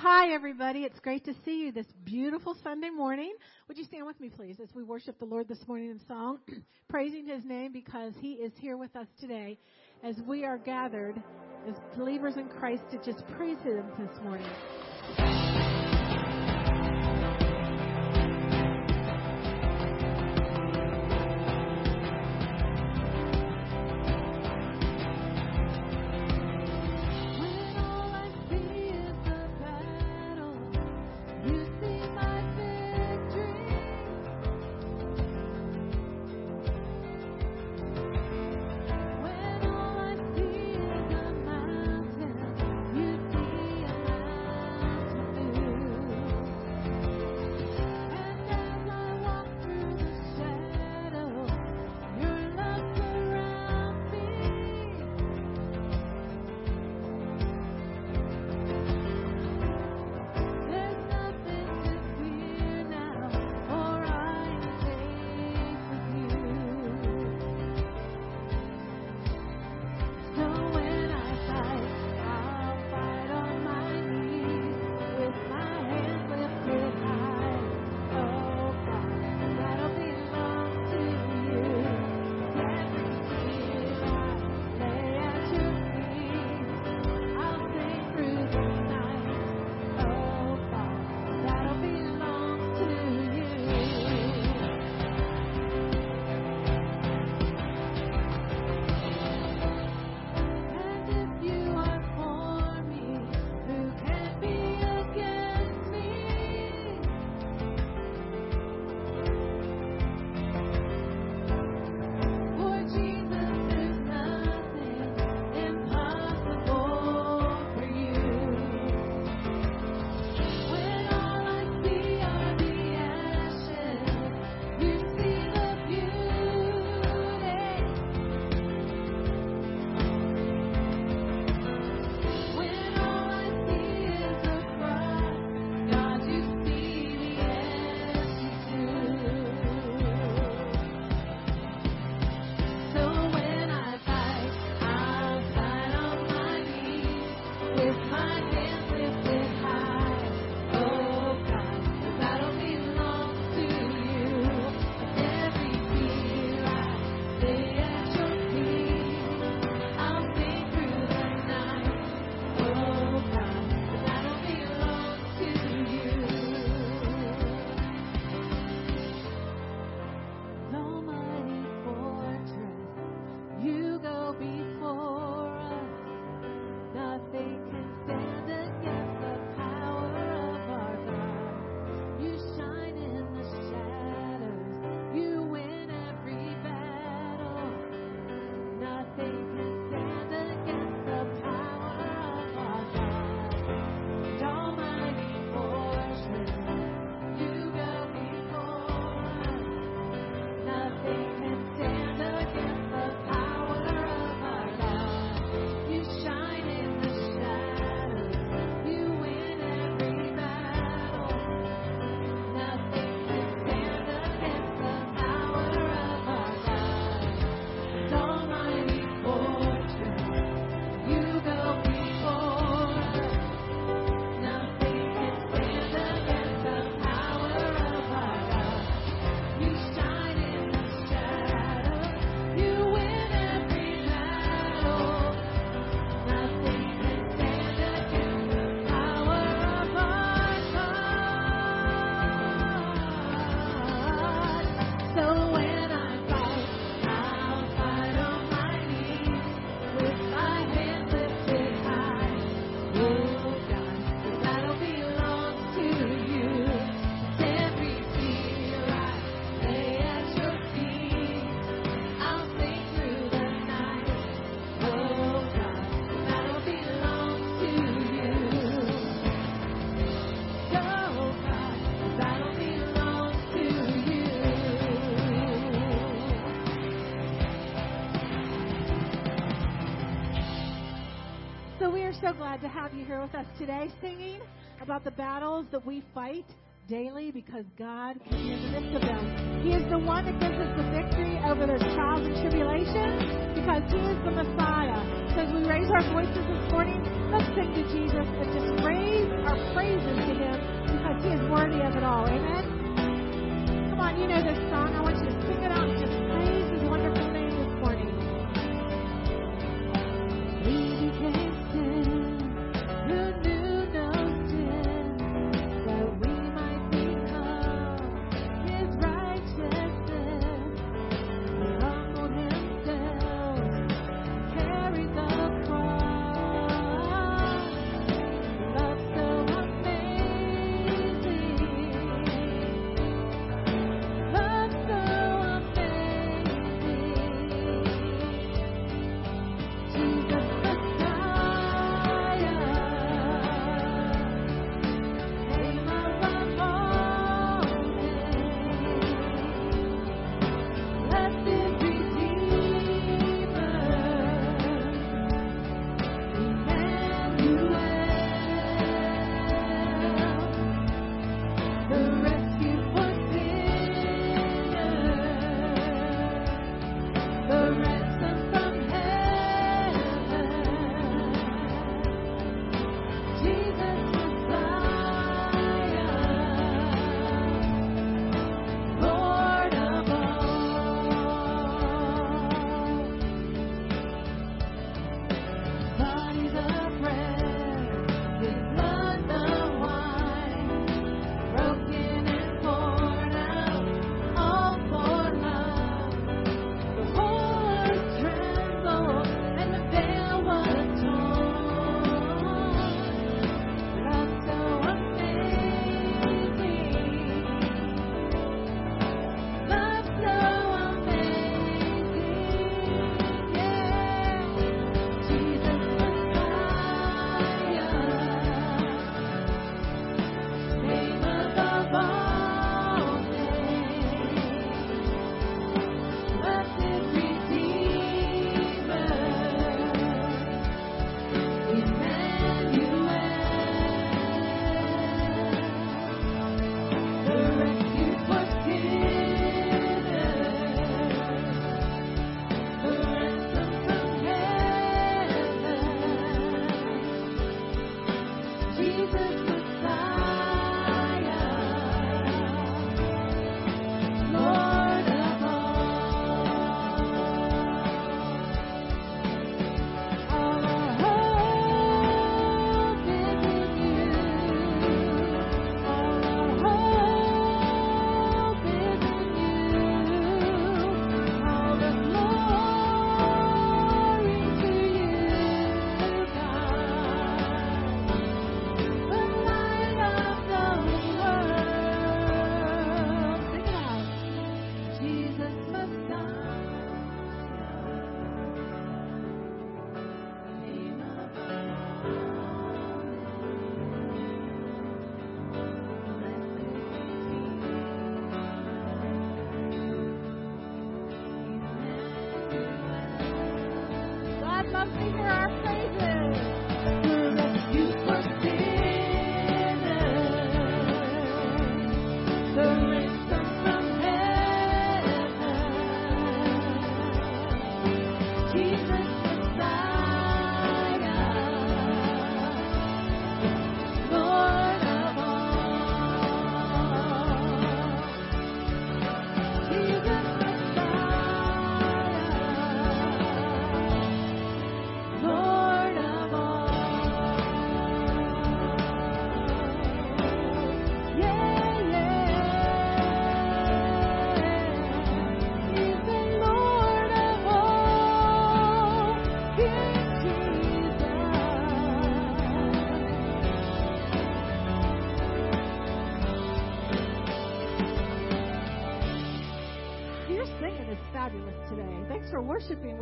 hi, everybody. It's great to see you this beautiful Sunday morning. Would you stand with me, please, as we worship the Lord this morning in song, praising His name because He is here with us today as we are gathered as believers in Christ to just praise Him this morning. so glad to have you here with us today singing about the battles that we fight daily because God is in the midst of them. He is the one that gives us the victory over the trials and tribulations because He is the Messiah. So as we raise our voices this morning, let's sing to Jesus and just raise our praises to Him because He is worthy of it all. Amen? Come on, you know this song. I want you to sing it out.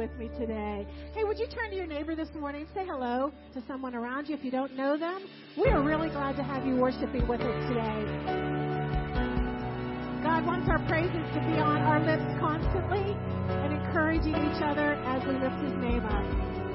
with me today. Hey, would you turn to your neighbor this morning say hello to someone around you if you don't know them? We are really glad to have you worshiping with us today. God wants our praises to be on our lips constantly and encouraging each other as we lift his name up.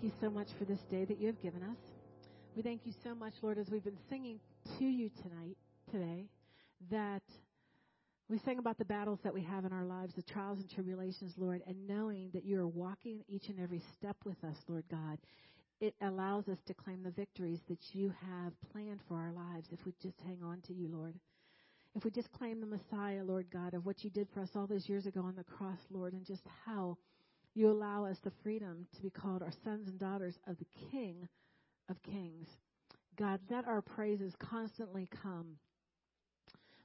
Thank you so much for this day that you have given us. We thank you so much, Lord, as we've been singing to you tonight, today, that we sang about the battles that we have in our lives, the trials and tribulations, Lord, and knowing that you are walking each and every step with us, Lord God. It allows us to claim the victories that you have planned for our lives if we just hang on to you, Lord. If we just claim the Messiah, Lord God, of what you did for us all those years ago on the cross, Lord, and just how you allow us the freedom to be called our sons and daughters of the King of Kings. God, let our praises constantly come.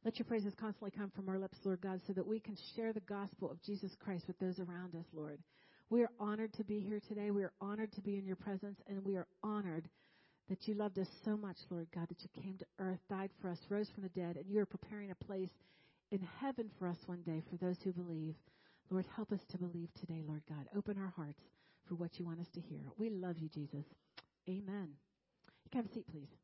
Let your praises constantly come from our lips, Lord God, so that we can share the gospel of Jesus Christ with those around us, Lord. We are honored to be here today. We are honored to be in your presence, and we are honored that you loved us so much, Lord God, that you came to earth, died for us, rose from the dead, and you are preparing a place in heaven for us one day for those who believe. Lord, help us to believe today, Lord God. Open our hearts for what you want us to hear. We love you, Jesus. Amen. You can have a seat, please.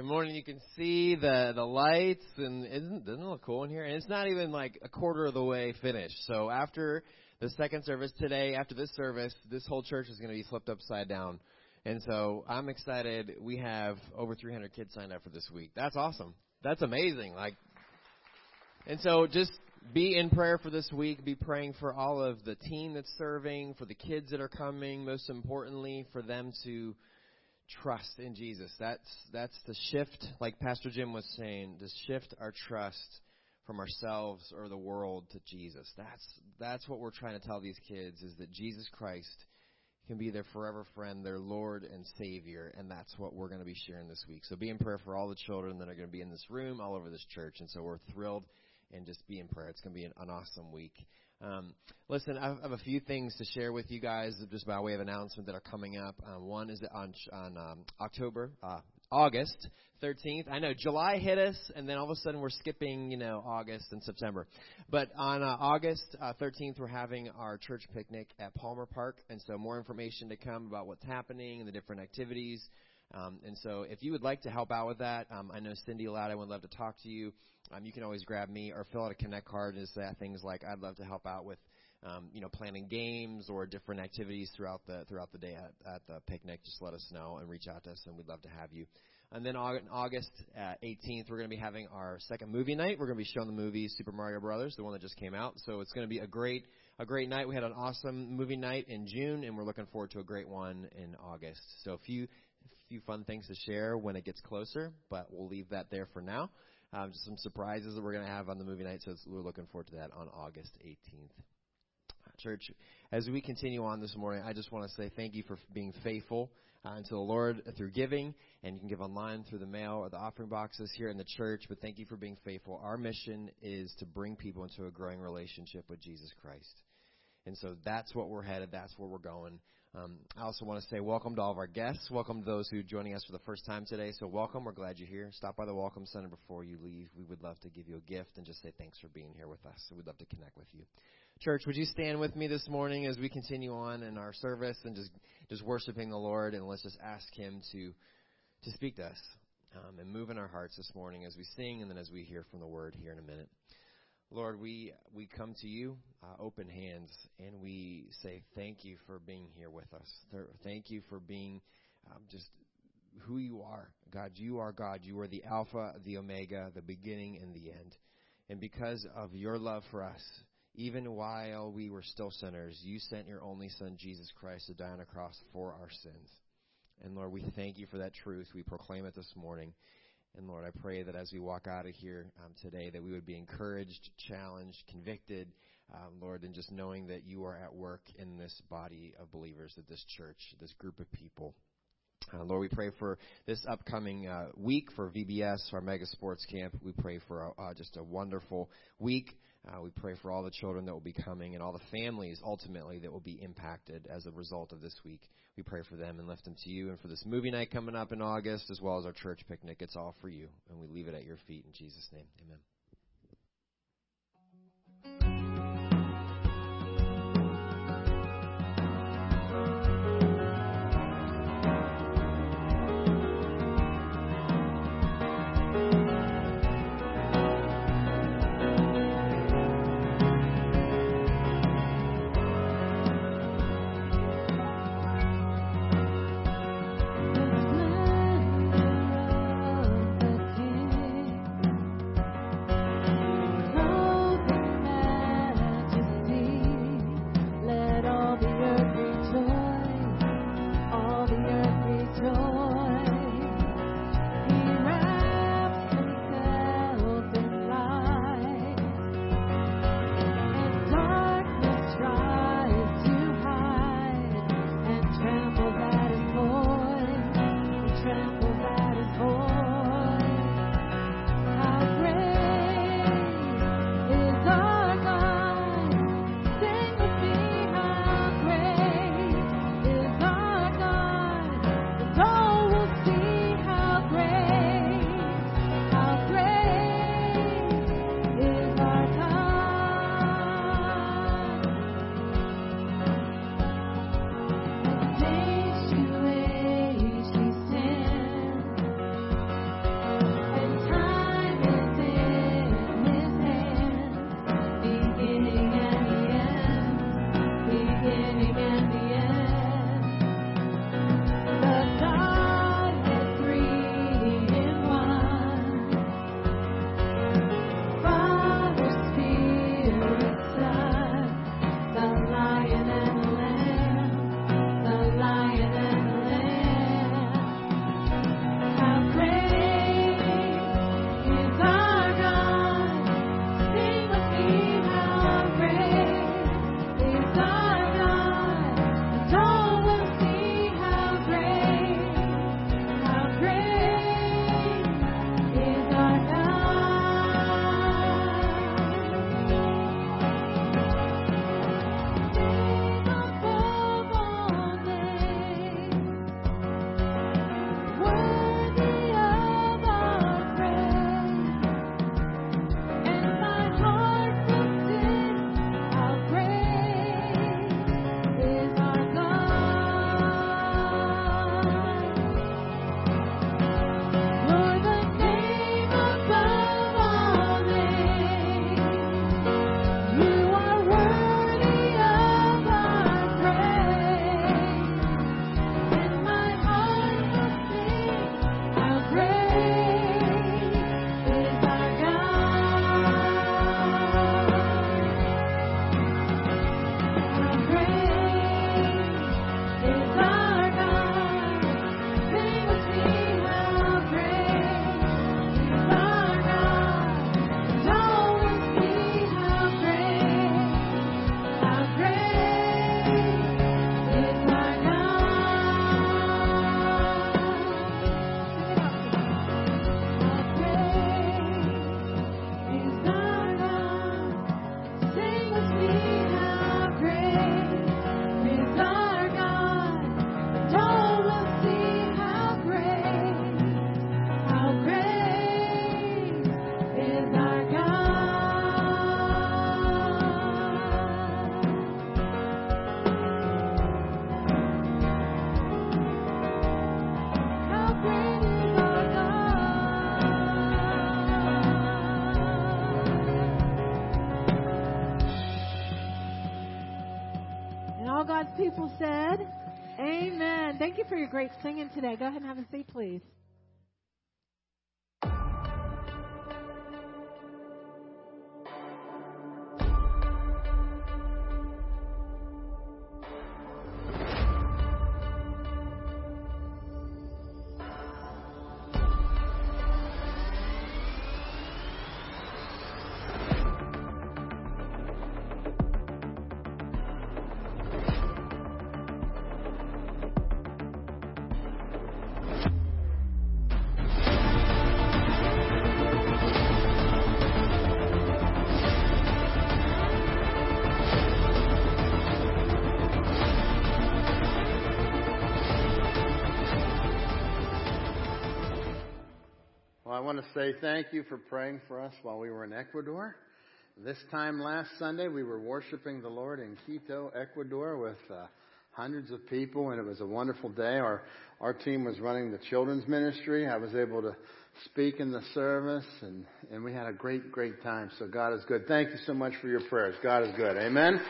Good morning. You can see the the lights, and isn't doesn't it look cool in here? And it's not even like a quarter of the way finished. So after the second service today, after this service, this whole church is going to be flipped upside down. And so I'm excited. We have over 300 kids signed up for this week. That's awesome. That's amazing. Like, and so just be in prayer for this week. Be praying for all of the team that's serving, for the kids that are coming. Most importantly, for them to trust in Jesus. That's that's the shift, like Pastor Jim was saying, to shift our trust from ourselves or the world to Jesus. That's that's what we're trying to tell these kids is that Jesus Christ can be their forever friend, their Lord and Savior, and that's what we're going to be sharing this week. So be in prayer for all the children that are going to be in this room, all over this church, and so we're thrilled and just be in prayer. It's going to be an, an awesome week. Um, listen, I have a few things to share with you guys, just by way of announcement that are coming up. Um, one is on on um, October, uh, August 13th. I know July hit us, and then all of a sudden we're skipping, you know, August and September. But on uh, August uh, 13th, we're having our church picnic at Palmer Park, and so more information to come about what's happening and the different activities. Um, and so, if you would like to help out with that, um, I know Cindy Loud. I would love to talk to you. Um, you can always grab me or fill out a connect card and say things like, "I'd love to help out with, um, you know, planning games or different activities throughout the throughout the day at, at the picnic." Just let us know and reach out to us, and we'd love to have you. And then on August uh, 18th, we're going to be having our second movie night. We're going to be showing the movie Super Mario Brothers, the one that just came out. So it's going to be a great a great night. We had an awesome movie night in June, and we're looking forward to a great one in August. So if you few fun things to share when it gets closer, but we'll leave that there for now. Um, some surprises that we're going to have on the movie night, so we're looking forward to that on August 18th. Church, as we continue on this morning, I just want to say thank you for being faithful uh, to the Lord through giving, and you can give online through the mail or the offering boxes here in the church. But thank you for being faithful. Our mission is to bring people into a growing relationship with Jesus Christ. And so that's what we're headed. That's where we're going. Um, I also want to say welcome to all of our guests. Welcome to those who are joining us for the first time today. So welcome. We're glad you're here. Stop by the Welcome Center before you leave. We would love to give you a gift and just say thanks for being here with us. We'd love to connect with you. Church, would you stand with me this morning as we continue on in our service and just just worshiping the Lord and let's just ask Him to to speak to us um, and move in our hearts this morning as we sing and then as we hear from the Word here in a minute. Lord, we, we come to you uh, open hands and we say thank you for being here with us. Thank you for being um, just who you are. God, you are God. You are the Alpha, the Omega, the beginning and the end. And because of your love for us, even while we were still sinners, you sent your only Son, Jesus Christ, to die on a cross for our sins. And Lord, we thank you for that truth. We proclaim it this morning. And Lord, I pray that as we walk out of here um, today, that we would be encouraged, challenged, convicted, um, Lord, and just knowing that you are at work in this body of believers, that this church, this group of people. Uh, Lord, we pray for this upcoming uh, week for VBS, our mega sports camp. We pray for uh, just a wonderful week. Uh, we pray for all the children that will be coming and all the families ultimately that will be impacted as a result of this week. We pray for them and lift them to you and for this movie night coming up in August as well as our church picnic. It's all for you, and we leave it at your feet in Jesus' name. Amen. For your great singing today. Go ahead and have a seat, please. Want to say thank you for praying for us while we were in Ecuador. This time last Sunday, we were worshiping the Lord in Quito, Ecuador, with uh, hundreds of people, and it was a wonderful day. Our our team was running the children's ministry. I was able to speak in the service, and and we had a great great time. So God is good. Thank you so much for your prayers. God is good. Amen.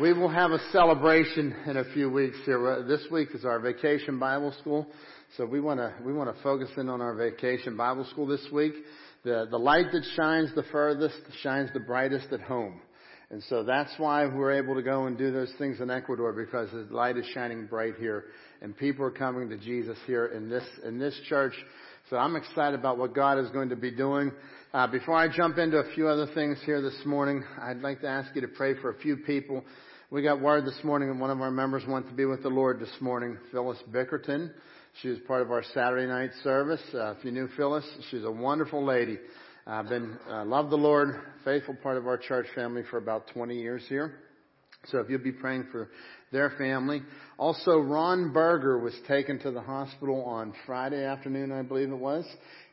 We will have a celebration in a few weeks here. This week is our vacation Bible school. So we want to we want to focus in on our vacation Bible school this week. The the light that shines the furthest shines the brightest at home. And so that's why we're able to go and do those things in Ecuador because the light is shining bright here and people are coming to Jesus here in this in this church. So I'm excited about what God is going to be doing. Uh, before I jump into a few other things here this morning, I'd like to ask you to pray for a few people. We got word this morning that one of our members went to be with the Lord this morning, Phyllis Bickerton. She was part of our Saturday night service. Uh, if you knew Phyllis, she's a wonderful lady. I've uh, been uh, love the Lord, faithful part of our church family for about 20 years here. So if you'll be praying for their family. Also, Ron Berger was taken to the hospital on Friday afternoon, I believe it was.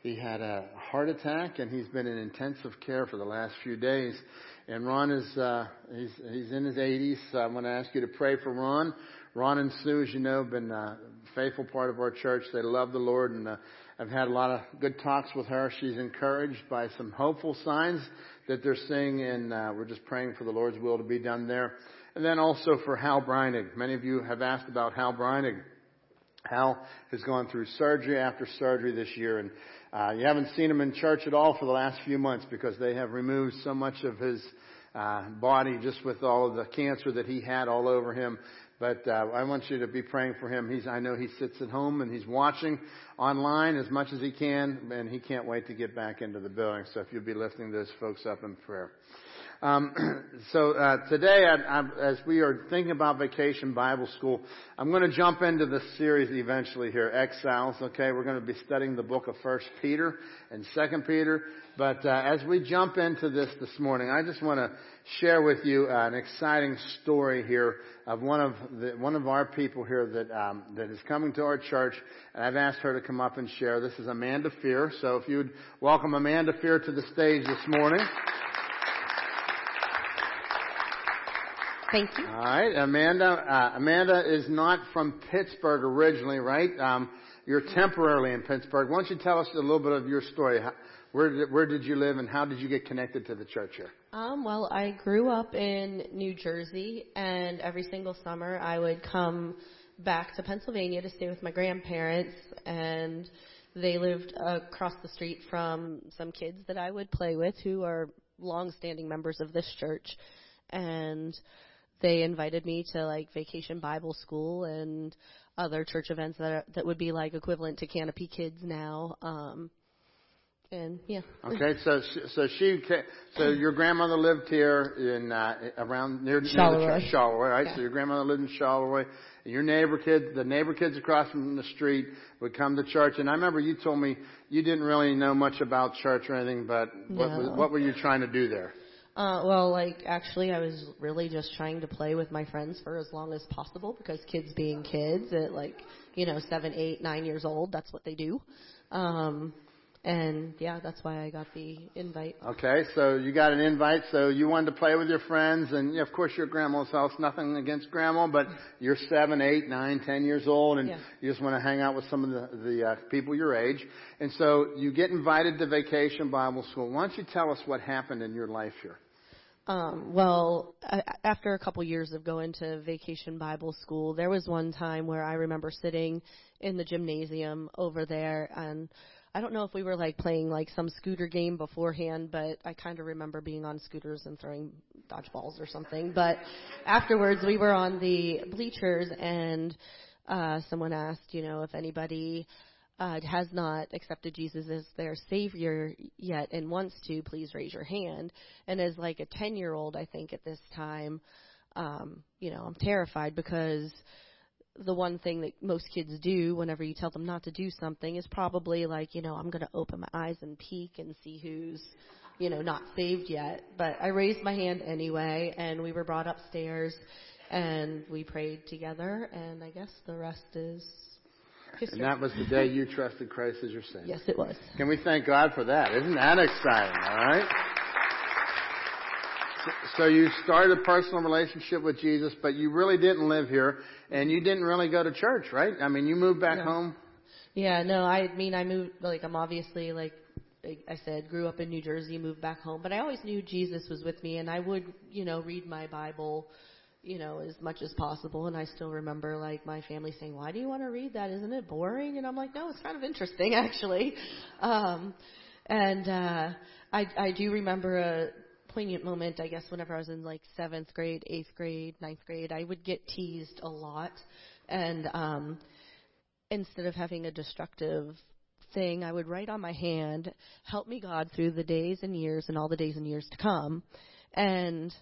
He had a heart attack and he's been in intensive care for the last few days. And Ron is, uh, he's, he's in his 80s. So I'm going to ask you to pray for Ron. Ron and Sue, as you know, have been a faithful part of our church. They love the Lord, and uh, I've had a lot of good talks with her. She's encouraged by some hopeful signs that they're seeing, and uh, we're just praying for the Lord's will to be done there. And then also for Hal Breinig. Many of you have asked about Hal Breinig. Hal has gone through surgery after surgery this year, and uh, you haven't seen him in church at all for the last few months because they have removed so much of his uh, body just with all of the cancer that he had all over him. But uh, I want you to be praying for him. He's, I know he sits at home and he's watching online as much as he can, and he can't wait to get back into the building. So if you'll be lifting those folks up in prayer. Um, so uh, today, I, I, as we are thinking about Vacation Bible School, I'm going to jump into the series eventually here, Exiles. Okay, we're going to be studying the book of First Peter and Second Peter. But uh, as we jump into this this morning, I just want to share with you uh, an exciting story here of one of the, one of our people here that um, that is coming to our church, and I've asked her to come up and share. This is Amanda Fear. So if you'd welcome Amanda Fear to the stage this morning. Thank you. All right, Amanda. Uh, Amanda is not from Pittsburgh originally, right? Um, you're temporarily in Pittsburgh. Why don't you tell us a little bit of your story? How, where did, where did you live, and how did you get connected to the church here? Um, well, I grew up in New Jersey, and every single summer I would come back to Pennsylvania to stay with my grandparents, and they lived across the street from some kids that I would play with who are long-standing members of this church, and they invited me to like vacation Bible school and other church events that are, that would be like equivalent to Canopy Kids now. Um, and yeah. Okay, so so she so your grandmother lived here in uh, around near, near Charleroi. the Charleroi, right? Yeah. So your grandmother lived in Charleroi. And your neighbor kids, the neighbor kids across from the street would come to church. And I remember you told me you didn't really know much about church or anything, but what, No. what were you trying to do there? Uh, well, like actually, I was really just trying to play with my friends for as long as possible because kids being kids at like you know seven, eight, nine years old, that's what they do. Um, and yeah, that's why I got the invite. Okay, so you got an invite, so you wanted to play with your friends, and of course your grandma's house. Nothing against grandma, but you're seven, eight, nine, ten years old, and Yeah. you just want to hang out with some of the the uh, people your age. And so you get invited to Vacation Bible School. Why don't you tell us what happened in your life here? Um, well, a- after a couple years of going to vacation Bible school, there was one time where I remember sitting in the gymnasium over there and I don't know if we were like playing like some scooter game beforehand, but I kind of remember being on scooters and throwing dodgeballs or something. But afterwards we were on the bleachers and uh someone asked, you know, if anybody uh, has not accepted Jesus as their Savior yet and wants to, please raise your hand. And as like a 10 year old, I think at this time, um, you know, I'm terrified because the one thing that most kids do whenever you tell them not to do something is probably like, you know, I'm going to open my eyes and peek and see who's, you know, not saved yet. But I raised my hand anyway, and we were brought upstairs and we prayed together, and I guess the rest is. And that was the day you trusted Christ as your Savior. Yes, it was. Can we thank God for that? Isn't that exciting? All right. So you started a personal relationship with Jesus, but you really didn't live here, and you didn't really go to church, right? I mean, you moved back No. home. Yeah, no, I mean, I moved, like, I'm obviously, like, like I said, grew up in New Jersey, moved back home, but I always knew Jesus was with me, and I would, you know, read my Bible, you know, as much as possible, and I still remember, like, my family saying, why do you want to read that? Isn't it boring? And I'm like, no, it's kind of interesting, actually. Um, and, uh, I, I do remember a poignant moment, I guess, whenever I was in, like, seventh grade, eighth grade, ninth grade, I would get teased a lot, and, um, instead of having a destructive thing, I would write on my hand, help me God through the days and years and all the days and years to come. And,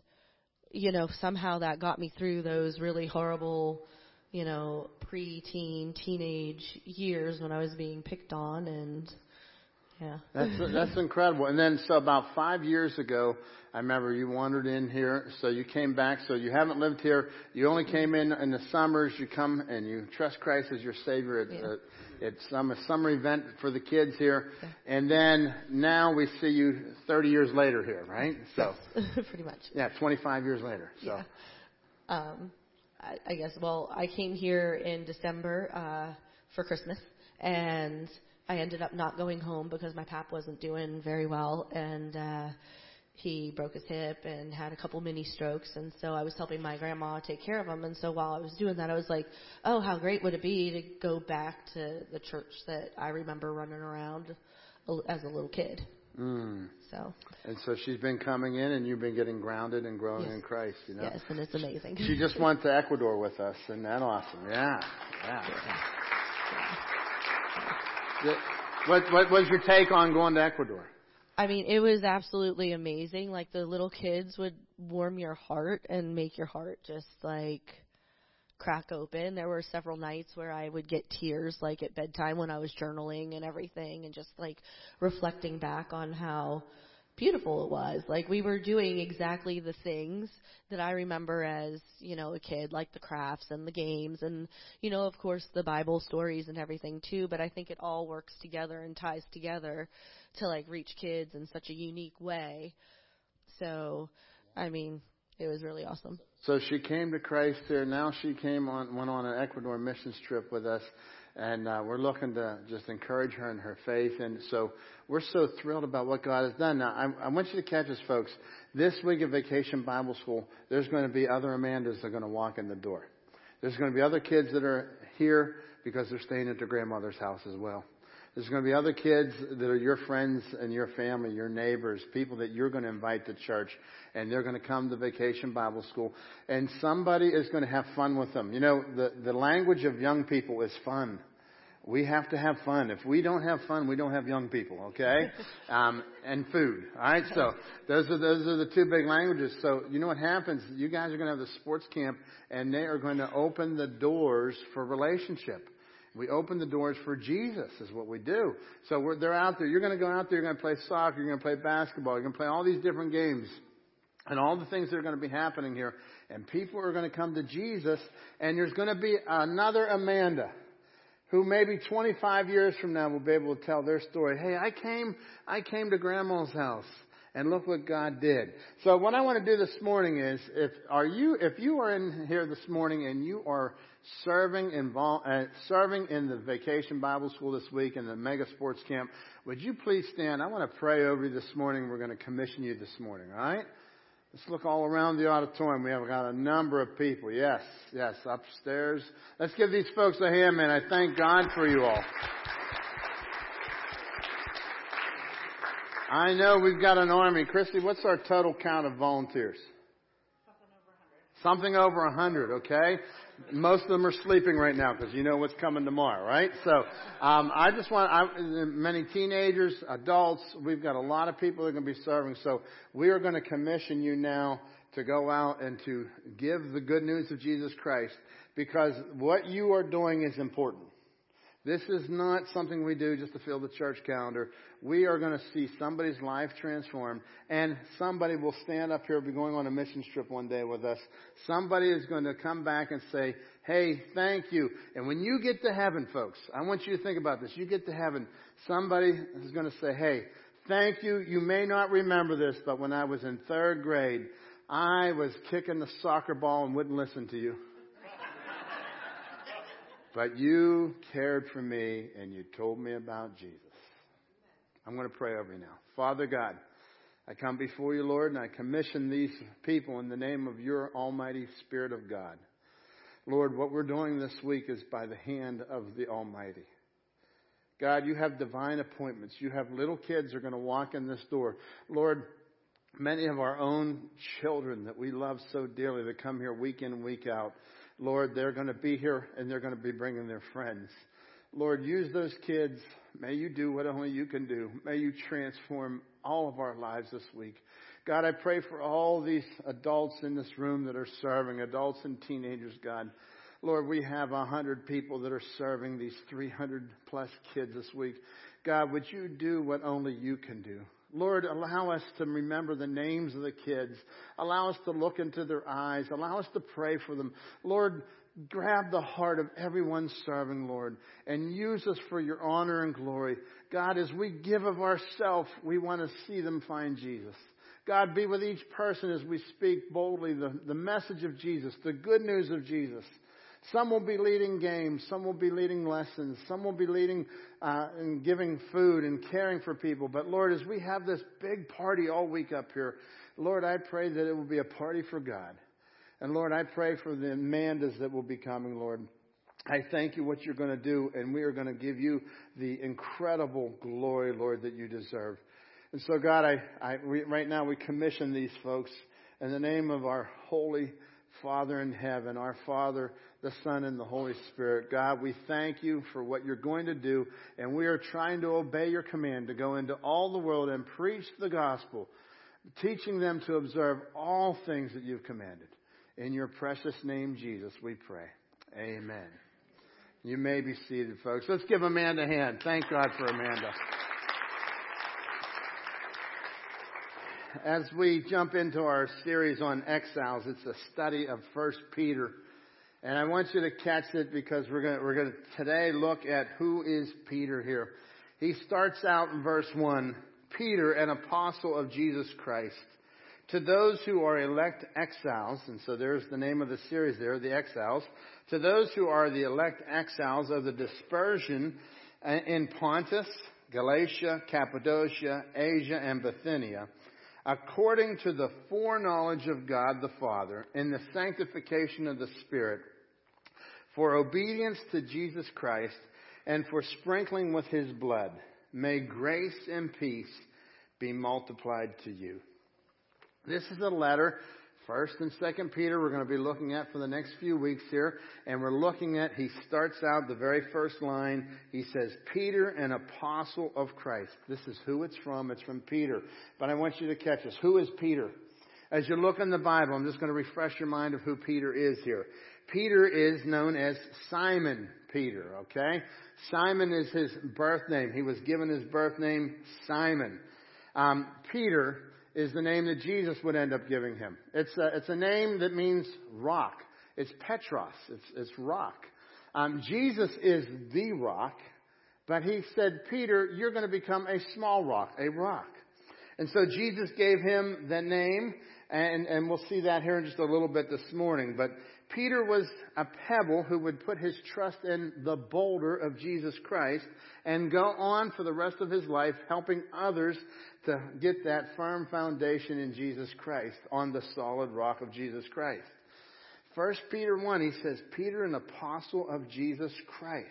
you know, somehow that got me through those really horrible, you know, pre-teen, teenage years when I was being picked on and, yeah. That's that's incredible. And then, so about five years ago, I remember you wandered in here. So you came back. So you haven't lived here. You only came in in the summers. You come and you trust Christ as your Savior. At, Yeah. uh, it's some a summer event for the kids here. Yeah. And then now we see you 30 years later here, right? So Pretty much. yeah, 25 years later. So Yeah. Um, I, I guess. Well, I came here in December uh, for Christmas, and I ended up not going home because my pap wasn't doing very well, and uh, he broke his hip and had a couple mini strokes, and so I was helping my grandma take care of him. And so while I was doing that, I was like, "Oh, how great would it be to go back to the church that I remember running around as a little kid?" Mm. So And so she's been coming in, and you've been getting grounded and growing Yes. in Christ. You know. yes, and it's amazing. She just went to Ecuador with us. Isn't that awesome? Yeah. Yeah. Yeah. What, what was your take on going to Ecuador? I mean, it was absolutely amazing. Like the little kids would warm your heart and make your heart just like crack open. There were several nights where I would get tears like at bedtime when I was journaling and everything and just like reflecting back on how beautiful it was. Like we were doing exactly the things that I remember as, you know, a kid, like the crafts and the games and, you know, of course the Bible stories and everything too, but I think it all works together and ties together to like reach kids in such a unique way. So, I mean, it was really awesome. So she came to Christ here. Now she came on, went on an Ecuador missions trip with us. And uh, we're looking to just encourage her in her faith. And so we're so thrilled about what God has done. Now, I, I want you to catch us, folks. This week at Vacation Bible School, there's going to be other Amandas that are going to walk in the door. There's going to be other kids that are here because they're staying at their grandmother's house as well. There's going to be other kids that are your friends and your family, your neighbors, people that you're going to invite to church, and they're going to come to Vacation Bible School, and somebody is going to have fun with them. You know, the, the language of young people is fun. We have to have fun. If we don't have fun, we don't have young people, okay? Um, and food. All right. So those are those are the two big languages. So you know what happens? You guys are going to have the sports camp, and they are going to open the doors for relationship. We open the doors for Jesus, is what we do. So they're out there. You're going to go out there. You're going to play soccer. You're going to play basketball. You're going to play all these different games and all the things that are going to be happening here. And people are going to come to Jesus, and there's going to be another Amanda who maybe 25 years from now will be able to tell their story. Hey, I came, I came to grandma's house and look what God did. So what I want to do this morning is, if are you, if you are in here this morning and you are serving involved, uh, serving in the Vacation Bible School this week in the Mega Sports Camp, would you please stand? I want to pray over you this morning. We're going to commission you this morning. All right. Let's look all around the auditorium. We have got a number of people. Yes, yes, upstairs. Let's give these folks a hand, man. I thank God for you all. I know we've got an army. Christy, what's our total count of volunteers? Something over a hundred, okay? Most of them are sleeping right now because you know what's coming tomorrow, right? So, um, I just want, I, many teenagers, adults, we've got a lot of people that are going to be serving. So we are going to commission you now to go out and to give the good news of Jesus Christ because what you are doing is important. This is not something we do just to fill the church calendar. We are going to see somebody's life transformed, and somebody will stand up here, be going on a mission trip one day with us. Somebody is going to come back and say, hey, thank you. And when you get to heaven, folks, I want you to think about this. You get to heaven, somebody is going to say, hey, thank you. You may not remember this, but when I was in third grade, I was kicking the soccer ball and wouldn't listen to you. But you cared for me and you told me about Jesus. I'm going to pray over you now. Father God, I come before you, Lord, and I commission these people in the name of your Almighty Spirit of God. Lord, what we're doing this week is by the hand of the Almighty. God, you have divine appointments. You have little kids are going to walk in this door. Lord, many of our own children that we love so dearly that come here week in week out, Lord, they're going to be here and they're going to be bringing their friends. Lord, use those kids. May you do what only you can do. May you transform all of our lives this week. God, I pray for all these adults in this room that are serving, adults and teenagers, God. Lord, we have a hundred people that are serving these 300 plus kids this week. God, would you do what only you can do? Lord, allow us to remember the names of the kids. Allow us to look into their eyes. Allow us to pray for them. Lord, grab the heart of everyone serving, Lord, and use us for your honor and glory. God, as we give of ourselves, we want to see them find Jesus. God, be with each person as we speak boldly the, the message of Jesus, the good news of Jesus. Some will be leading games. Some will be leading lessons. Some will be leading uh, and giving food and caring for people. But Lord, as we have this big party all week up here, Lord, I pray that it will be a party for God. And Lord, I pray for the Amandas that will be coming, Lord. I thank you what you're going to do, and we are going to give you the incredible glory, Lord, that you deserve. And so, God, I, I we, right now we commission these folks in the name of our holy Father in heaven, our Father, the Son, and the Holy Spirit. God, we thank you for what you're going to do, and we are trying to obey your command to go into all the world and preach the gospel, teaching them to observe all things that you've commanded. In your precious name, Jesus, we pray. Amen. You may be seated, folks. Let's give Amanda a hand. Thank God for Amanda. As we jump into our series on exiles, it's a study of First Peter. And I want you to catch it because we're going we're going to today look at who is Peter here. He starts out in verse 1, Peter, an apostle of Jesus Christ. To those who are elect exiles, and so there's the name of the series there, the exiles. To those who are the elect exiles of the dispersion in Pontus, Galatia, Cappadocia, Asia, and Bithynia according to the foreknowledge of God the Father in the sanctification of the Spirit, for obedience to Jesus Christ and for sprinkling with his blood. May grace and peace be multiplied to you. This is a letter First and Second Peter we're going to be looking at for the next few weeks here, and we're looking at, he starts out the very first line, he says, Peter, an apostle of Christ. This is who it's from, it's from Peter. But I want you to catch this. Who is Peter? As you look in the Bible, I'm just going to refresh your mind of who Peter is here. Peter is known as Simon Peter, okay? Simon is his birth name. He was given his birth name Simon. Um, Peter is the name that Jesus would end up giving him. It's a, it's a name that means rock. It's Petros. It's, it's rock. Um, Jesus is the rock, but he said, Peter, you're going to become a small rock, a rock. And so Jesus gave him the name, and, and we'll see that here in just a little bit this morning. But Peter was a pebble who would put his trust in the boulder of Jesus Christ and go on for the rest of his life helping others to get that firm foundation in Jesus Christ on the solid rock of Jesus Christ. First Peter 1, he says, Peter, an apostle of Jesus Christ.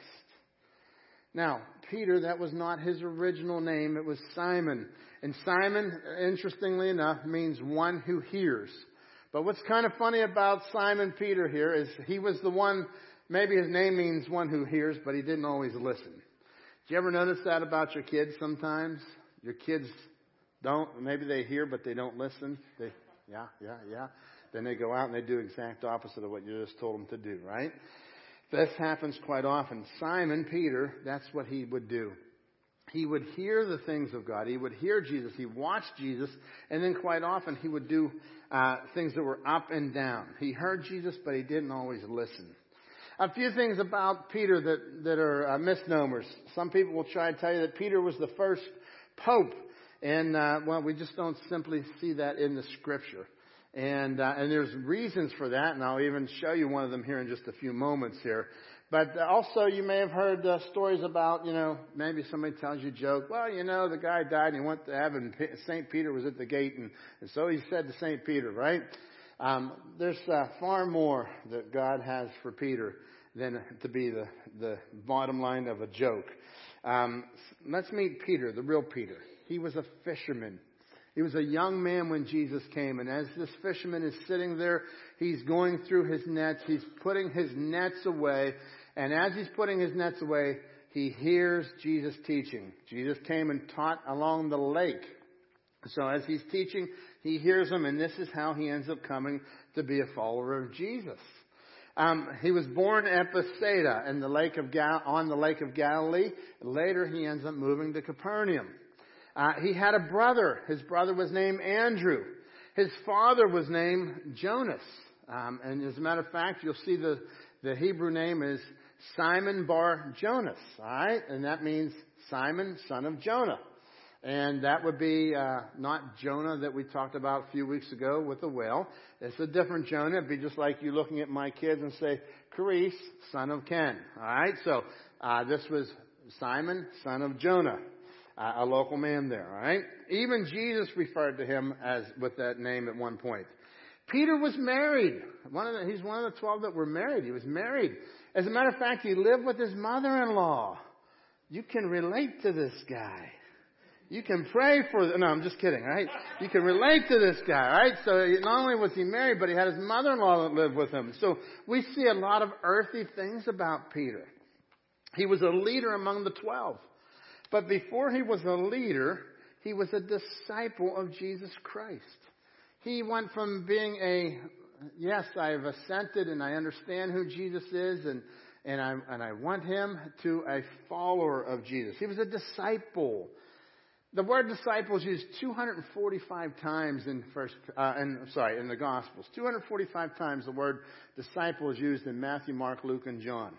Now, Peter, that was not his original name. It was Simon. And Simon, interestingly enough, means one who hears. But what's kind of funny about Simon Peter here is he was the one, maybe his name means one who hears, but he didn't always listen. Do you ever notice that about your kids sometimes? Your kids don't, maybe they hear, but they don't listen. They, yeah, yeah, yeah. Then they go out and they do exact opposite of what you just told them to do, right? This happens quite often. Simon Peter, that's what he would do. He would hear the things of God. He would hear Jesus. He watched Jesus. And then quite often he would do uh, things that were up and down. He heard Jesus, but he didn't always listen. A few things about Peter that, that are uh, misnomers. Some people will try to tell you that Peter was the first pope. And, uh, well, we just don't simply see that in the scripture. And, uh, and there's reasons for that, and I'll even show you one of them here in just a few moments here. But also, you may have heard uh, stories about, you know, maybe somebody tells you a joke. Well, you know, the guy died and he went to heaven. St. Peter was at the gate, and, and so he said to St. Peter, right? Um, there's uh, far more that God has for Peter than to be the, the bottom line of a joke. Um, let's meet Peter, the real Peter. He was a fisherman. He was a young man when Jesus came, and as this fisherman is sitting there, he's going through his nets, he's putting his nets away, and as he's putting his nets away, he hears Jesus teaching. Jesus came and taught along the lake. So as he's teaching, he hears him, and this is how he ends up coming to be a follower of Jesus. Um, he was born at Bethsaida in the lake of Gal- on the lake of Galilee. Later, he ends up moving to Capernaum. Uh, he had a brother. His brother was named Andrew. His father was named Jonas. Um, and as a matter of fact, you'll see the, the Hebrew name is Simon Bar Jonas. All right, and that means Simon, son of Jonah. And that would be uh, not Jonah that we talked about a few weeks ago with the whale. It's a different Jonah. It'd be just like you looking at my kids and say, Carice, son of Ken. All right, so uh, this was Simon, son of Jonah, uh, a local man there. All right, even Jesus referred to him as with that name at one point. Peter was married. One of the, he's one of the twelve that were married. He was married. As a matter of fact, he lived with his mother-in-law. You can relate to this guy. You can pray for, no, I'm just kidding, right? You can relate to this guy, right? So not only was he married, but he had his mother-in-law that lived with him. So we see a lot of earthy things about Peter. He was a leader among the twelve. But before he was a leader, he was a disciple of Jesus Christ. He went from being a, yes, I've assented and I understand who Jesus is and, and I, and I want him to a follower of Jesus. He was a disciple. The word disciple is used 245 times in first, uh, in, sorry, in the Gospels. 245 times the word disciple is used in Matthew, Mark, Luke, and John.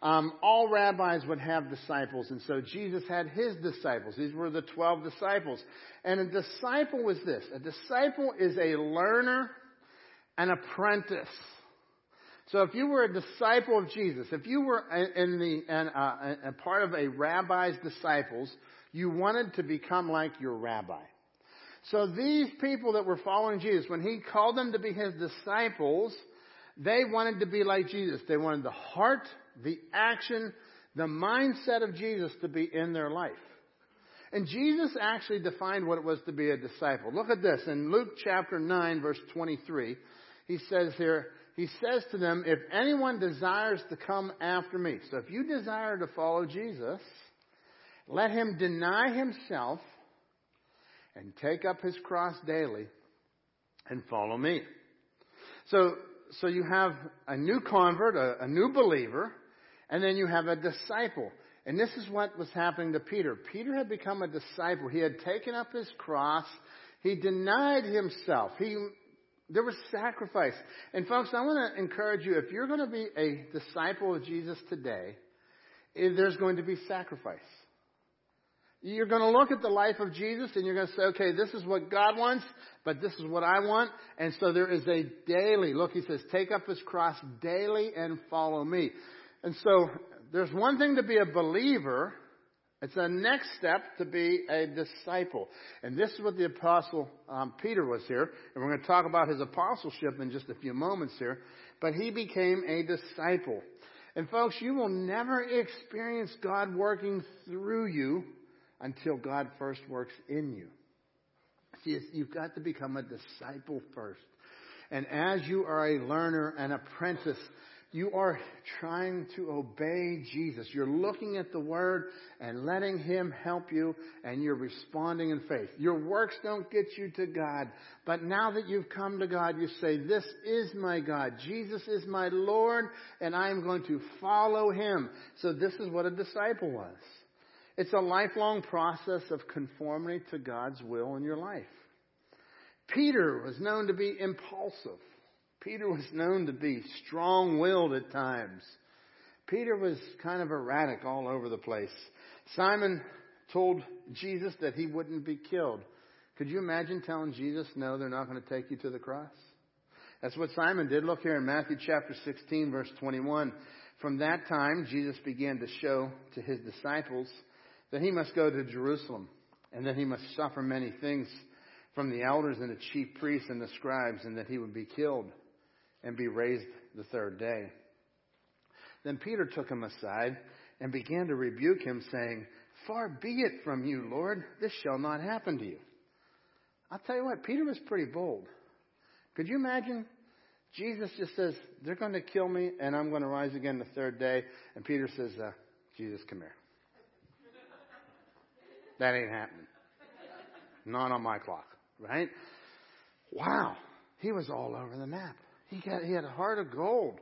Um, all rabbis would have disciples, and so Jesus had his disciples. These were the 12 disciples. And a disciple was this. A disciple is a learner, an apprentice. So if you were a disciple of Jesus, if you were in the, in, uh, a part of a rabbi's disciples, you wanted to become like your rabbi. So these people that were following Jesus, when he called them to be his disciples, they wanted to be like Jesus. They wanted the heart, the action, the mindset of Jesus to be in their life. And Jesus actually defined what it was to be a disciple. Look at this. In Luke chapter 9 verse 23, he says here, he says to them, if anyone desires to come after me. So if you desire to follow Jesus, let him deny himself and take up his cross daily and follow me. So, so you have a new convert, a, a new believer, and then you have a disciple. And this is what was happening to Peter. Peter had become a disciple. He had taken up his cross. He denied himself. He, there was sacrifice. And folks, I want to encourage you, if you're going to be a disciple of Jesus today, eh, there's going to be sacrifice. You're going to look at the life of Jesus and you're going to say, okay, this is what God wants, but this is what I want. And so there is a daily, look, he says, take up his cross daily and follow me. And so there's one thing to be a believer. It's a next step to be a disciple. And this is what the apostle um, Peter was here. And we're going to talk about his apostleship in just a few moments here. But he became a disciple. And folks, you will never experience God working through you until God first works in you. See, you've got to become a disciple first. And as you are a learner, an apprentice, you are trying to obey Jesus. You're looking at the Word and letting Him help you, and you're responding in faith. Your works don't get you to God, but now that you've come to God, you say, This is my God. Jesus is my Lord, and I am going to follow Him. So this is what a disciple was. It's a lifelong process of conformity to God's will in your life. Peter was known to be impulsive. Peter was known to be strong willed at times. Peter was kind of erratic all over the place. Simon told Jesus that he wouldn't be killed. Could you imagine telling Jesus, no, they're not going to take you to the cross? That's what Simon did. Look here in Matthew chapter 16 verse 21. From that time, Jesus began to show to his disciples that he must go to Jerusalem and that he must suffer many things from the elders and the chief priests and the scribes and that he would be killed and be raised the third day. Then Peter took him aside and began to rebuke him saying, Far be it from you, Lord, this shall not happen to you. I'll tell you what, Peter was pretty bold. Could you imagine? Jesus just says, They're going to kill me and I'm going to rise again the third day. And Peter says, uh, Jesus, come here. That ain't happening. Not on my clock, right? Wow. He was all over the map. He got, he had a heart of gold.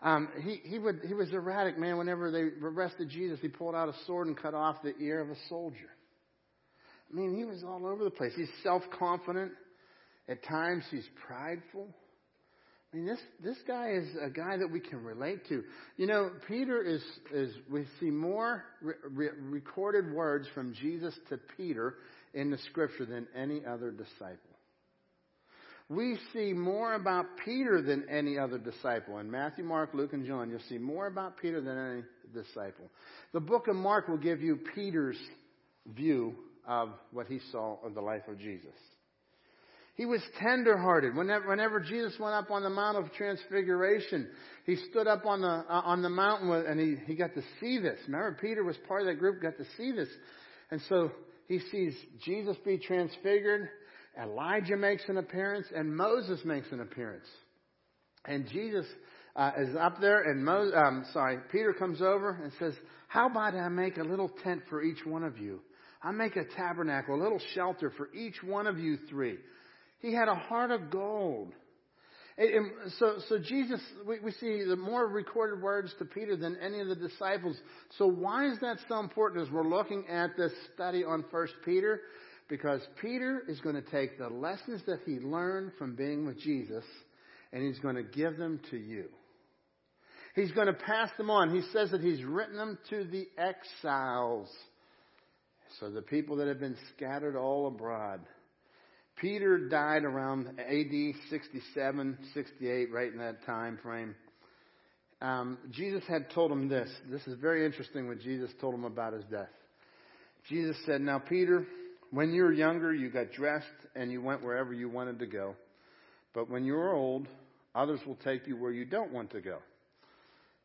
Um, he, he would, he was erratic, man. Whenever they arrested Jesus, he pulled out a sword and cut off the ear of a soldier. I mean, he was all over the place. He's self-confident. At times, he's prideful. I mean, this, this guy is a guy that we can relate to. You know, Peter is, is we see more re- re- recorded words from Jesus to Peter in the scripture than any other disciple. We see more about Peter than any other disciple. In Matthew, Mark, Luke, and John, you'll see more about Peter than any disciple. The book of Mark will give you Peter's view of what he saw of the life of Jesus. He was tenderhearted. Whenever, whenever Jesus went up on the Mount of Transfiguration, he stood up on the uh, on the mountain with, and he, he got to see this. Remember, Peter was part of that group, got to see this, and so he sees Jesus be transfigured. Elijah makes an appearance, and Moses makes an appearance. And Jesus uh, is up there, and Mo, um, sorry, Peter comes over and says, "How about I make a little tent for each one of you? I make a tabernacle, a little shelter for each one of you three. He had a heart of gold. And so, so Jesus, we, we see the more recorded words to Peter than any of the disciples. So why is that so important as we're looking at this study on First Peter? Because Peter is going to take the lessons that he learned from being with Jesus and he's going to give them to you. He's going to pass them on. He says that he's written them to the exiles. So the people that have been scattered all abroad. Peter died around AD 67, 68, right in that time frame. Um, Jesus had told him this. This is very interesting what Jesus told him about his death. Jesus said, Now, Peter, when you were younger, you got dressed and you went wherever you wanted to go. But when you're old, others will take you where you don't want to go.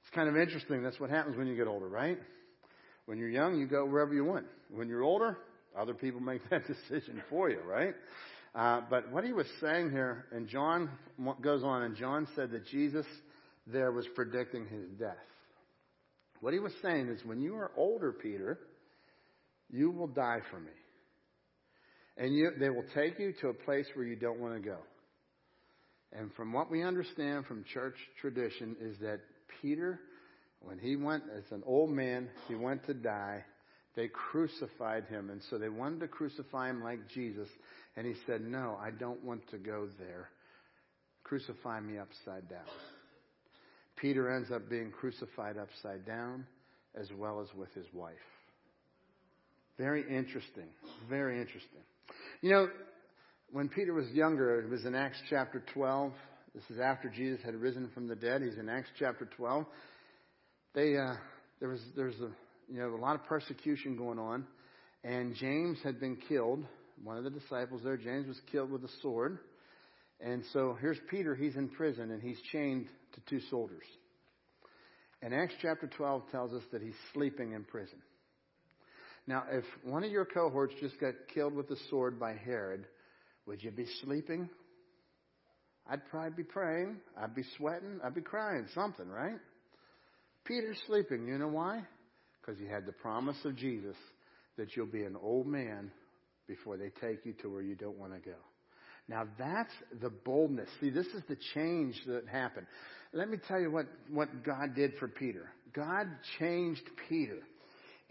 It's kind of interesting. That's what happens when you get older, right? When you're young, you go wherever you want. When you're older, other people make that decision for you, right? Uh, but what he was saying here, and John goes on, and John said that Jesus there was predicting his death. What he was saying is, when you are older, Peter, you will die for me. And you, they will take you to a place where you don't want to go. And from what we understand from church tradition is that Peter, when he went as an old man, he went to die. They crucified him. And so they wanted to crucify him like Jesus. And he said, No, I don't want to go there. Crucify me upside down. Peter ends up being crucified upside down as well as with his wife. Very interesting. Very interesting. You know, when Peter was younger, it was in Acts chapter 12. This is after Jesus had risen from the dead. He's in Acts chapter 12. They, uh, there was, there was a, you know, a lot of persecution going on, and James had been killed one of the disciples there, James, was killed with a sword. And so here's Peter. He's in prison and he's chained to two soldiers. And Acts chapter 12 tells us that he's sleeping in prison. Now, if one of your cohorts just got killed with a sword by Herod, would you be sleeping? I'd probably be praying. I'd be sweating. I'd be crying. Something, right? Peter's sleeping. You know why? Because he had the promise of Jesus that you'll be an old man before they take you to where you don't want to go. Now that's the boldness. See, this is the change that happened. Let me tell you what, what God did for Peter. God changed Peter.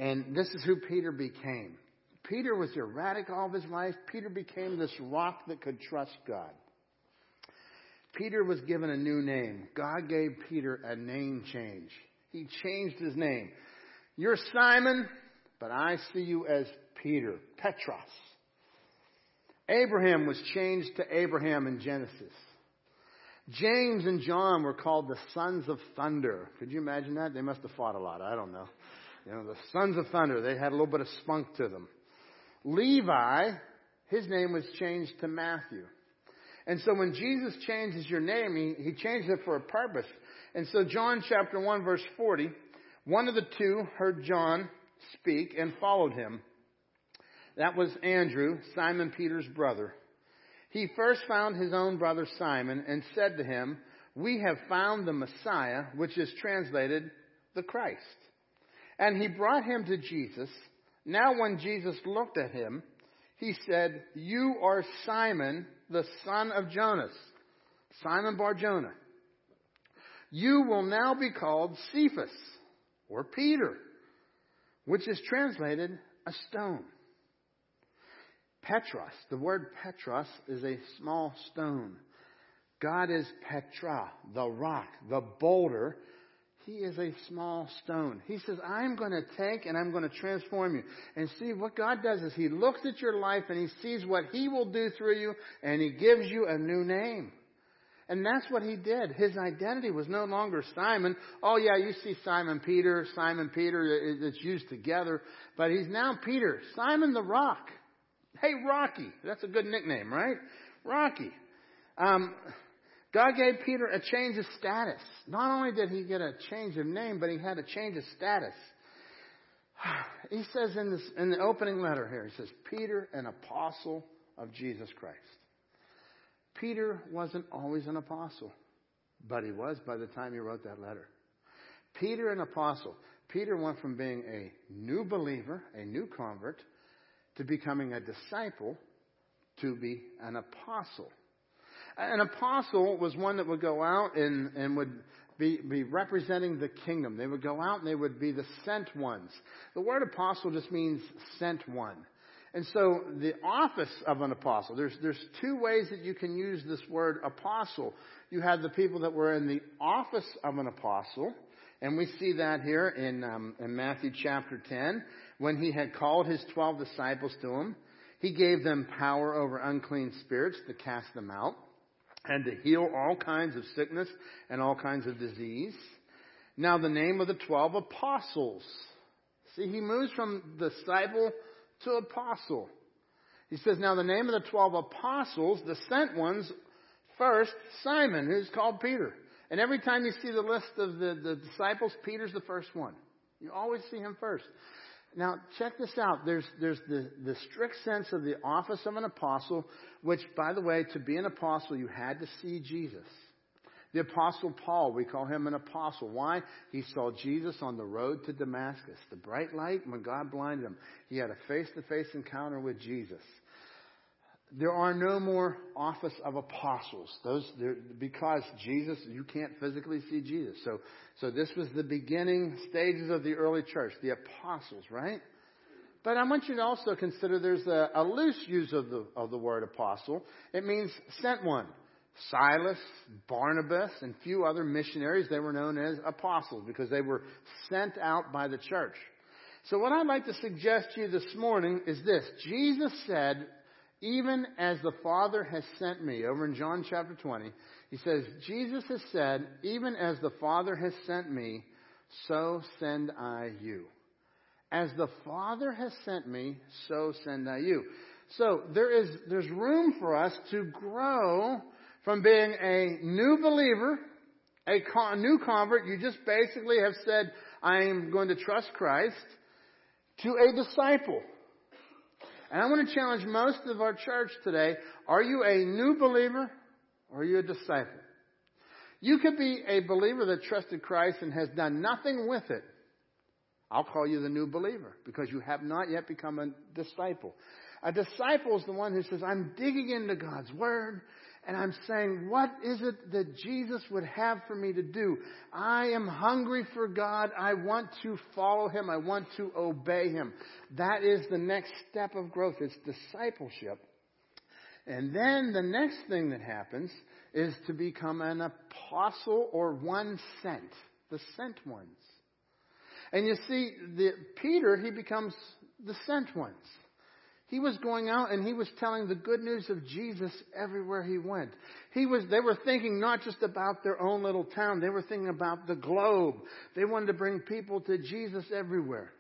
And this is who Peter became. Peter was erratic all of his life. Peter became this rock that could trust God. Peter was given a new name. God gave Peter a name change. He changed his name. You're Simon, but I see you as Peter, Petros. Abram was changed to Abraham in Genesis. James and John were called the sons of thunder. Could you imagine that? They must have fought a lot. I don't know. You know, the sons of thunder, they had a little bit of spunk to them. Levi, his name was changed to Matthew. And so when Jesus changes your name, he, he changes it for a purpose. And so John chapter 1 verse 40, one of the two heard John speak and followed him. That was Andrew, Simon Peter's brother. He first found his own brother Simon and said to him, We have found the Messiah, which is translated the Christ. And he brought him to Jesus. Now when Jesus looked at him, he said, You are Simon, the son of Jonas, Simon Bar Jonah. You will now be called Cephas, or Peter, which is translated a stone. Petros, the word Petros is a small stone. God is Petra, the rock, the boulder. He is a small stone. He says, I'm going to take and I'm going to transform you. And see, what God does is He looks at your life and He sees what He will do through you and He gives you a new name. And that's what he did. His identity was no longer Simon. Oh yeah, you see Simon Peter, Simon Peter, it's used together. But he's now Peter, Simon the Rock. Hey, Rocky. That's a good nickname, right? Rocky. Um, God gave Peter a change of status. Not only did he get a change of name, but he had a change of status. He says in, this, in the opening letter here, he says, Peter, an apostle of Jesus Christ. Peter wasn't always an apostle, but he was by the time he wrote that letter. Peter, an apostle. Peter went from being a new believer, a new convert, to becoming a disciple to be an apostle. An apostle was one that would go out and, and would be, be representing the kingdom. They would go out and they would be the sent ones. The word apostle just means sent one. And so the office of an apostle, there's, there's two ways that you can use this word apostle. You have the people that were in the office of an apostle, and we see that here in, um, in Matthew chapter 10 when he had called his 12 disciples to him, he gave them power over unclean spirits to cast them out and to heal all kinds of sickness and all kinds of disease. Now the name of the 12 apostles. See, he moves from disciple to apostle. He says, now the name of the 12 apostles, the sent ones, first, Simon, who's called Peter. And every time you see the list of the, the disciples, Peter's the first one. You always see him first. Now, check this out. There's, there's the, the strict sense of the office of an apostle, which, by the way, to be an apostle, you had to see Jesus. The apostle Paul, we call him an apostle. Why? He saw Jesus on the road to Damascus. The bright light, when God blinded him, he had a face-to-face encounter with Jesus there are no more office of apostles. Those because Jesus, you can't physically see Jesus. So, so this was the beginning stages of the early church, the apostles, right? But I want you to also consider there's a, a loose use of the of the word apostle. It means sent one. Silas, Barnabas, and few other missionaries, they were known as apostles because they were sent out by the church. So what I'd like to suggest to you this morning is this. Jesus said even as the Father has sent me, over in John chapter 20, he says, Jesus has said, even as the Father has sent me, so send I you. As the Father has sent me, so send I you. So there is, there's room for us to grow from being a new believer, a new convert. You just basically have said, I am going to trust Christ, to a disciple. And I want to challenge most of our church today. Are you a new believer or are you a disciple? You could be a believer that trusted Christ and has done nothing with it. I'll call you the new believer because you have not yet become a disciple. A disciple is the one who says, I'm digging into God's Word and I'm saying, what is it that Jesus would have for me to do? I am hungry for God. I want to follow Him. I want to obey Him. That is the next step of growth. It's discipleship. And then the next thing that happens is to become an apostle or one sent. The sent ones. And you see, the, Peter, he becomes the sent ones. He was going out and he was telling the good news of Jesus everywhere he went. He was, they were thinking not just about their own little town, they were thinking about the globe. They wanted to bring people to Jesus everywhere.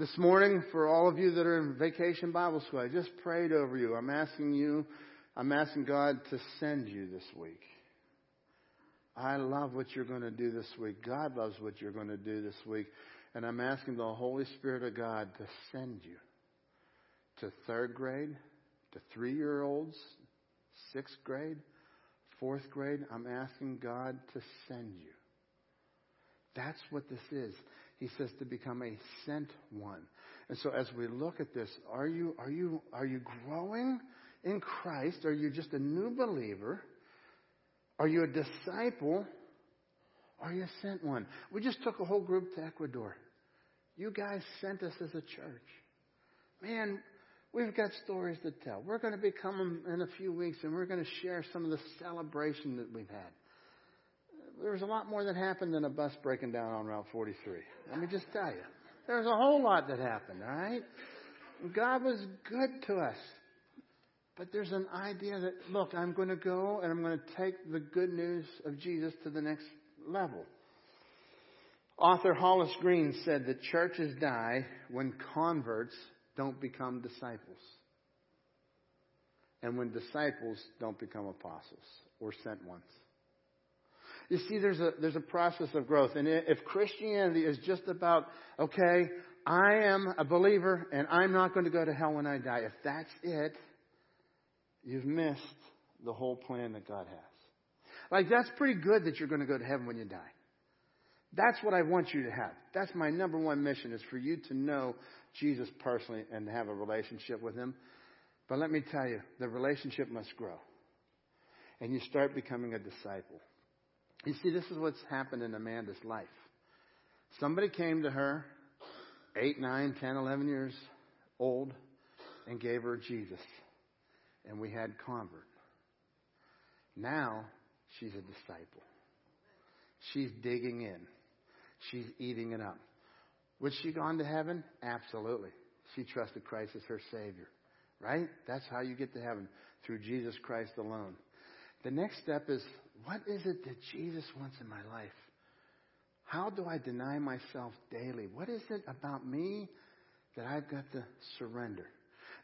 This morning, for all of you that are in vacation Bible school, I just prayed over you. I'm asking you, I'm asking God to send you this week. I love what you're going to do this week. God loves what you're going to do this week. And I'm asking the Holy Spirit of God to send you to third grade, to three year olds, sixth grade, fourth grade. I'm asking God to send you. That's what this is. He says to become a sent one. And so as we look at this, are you, are you, are you growing in Christ? Are you just a new believer? Are you a disciple? Are you a sent one? We just took a whole group to Ecuador. You guys sent us as a church. Man, We've got stories to tell. We're going to be coming in a few weeks and we're going to share some of the celebration that we've had. There was a lot more that happened than a bus breaking down on Route 43. Let me just tell you. There was a whole lot that happened, all right? God was good to us. But there's an idea that, look, I'm going to go and I'm going to take the good news of Jesus to the next level. Author Hollis Green said that churches die when converts don't become disciples. And when disciples don't become apostles or sent ones. You see, there's a, there's a process of growth. And if Christianity is just about, okay, I am a believer and I'm not going to go to hell when I die, if that's it, you've missed the whole plan that God has. Like, that's pretty good that you're going to go to heaven when you die. That's what I want you to have. That's my number one mission is for you to know Jesus personally and have a relationship with Him. But let me tell you, the relationship must grow. And you start becoming a disciple. You see, this is what's happened in Amanda's life. Somebody came to her, 8, 9, 10, 11 years old, and gave her Jesus. And we had convert. Now, she's a disciple. She's digging in. She's eating it up. Would she gone to heaven? Absolutely. She trusted Christ as her Savior. Right? That's how you get to heaven, through Jesus Christ alone. The next step is what is it that Jesus wants in my life? How do I deny myself daily? What is it about me that I've got to surrender?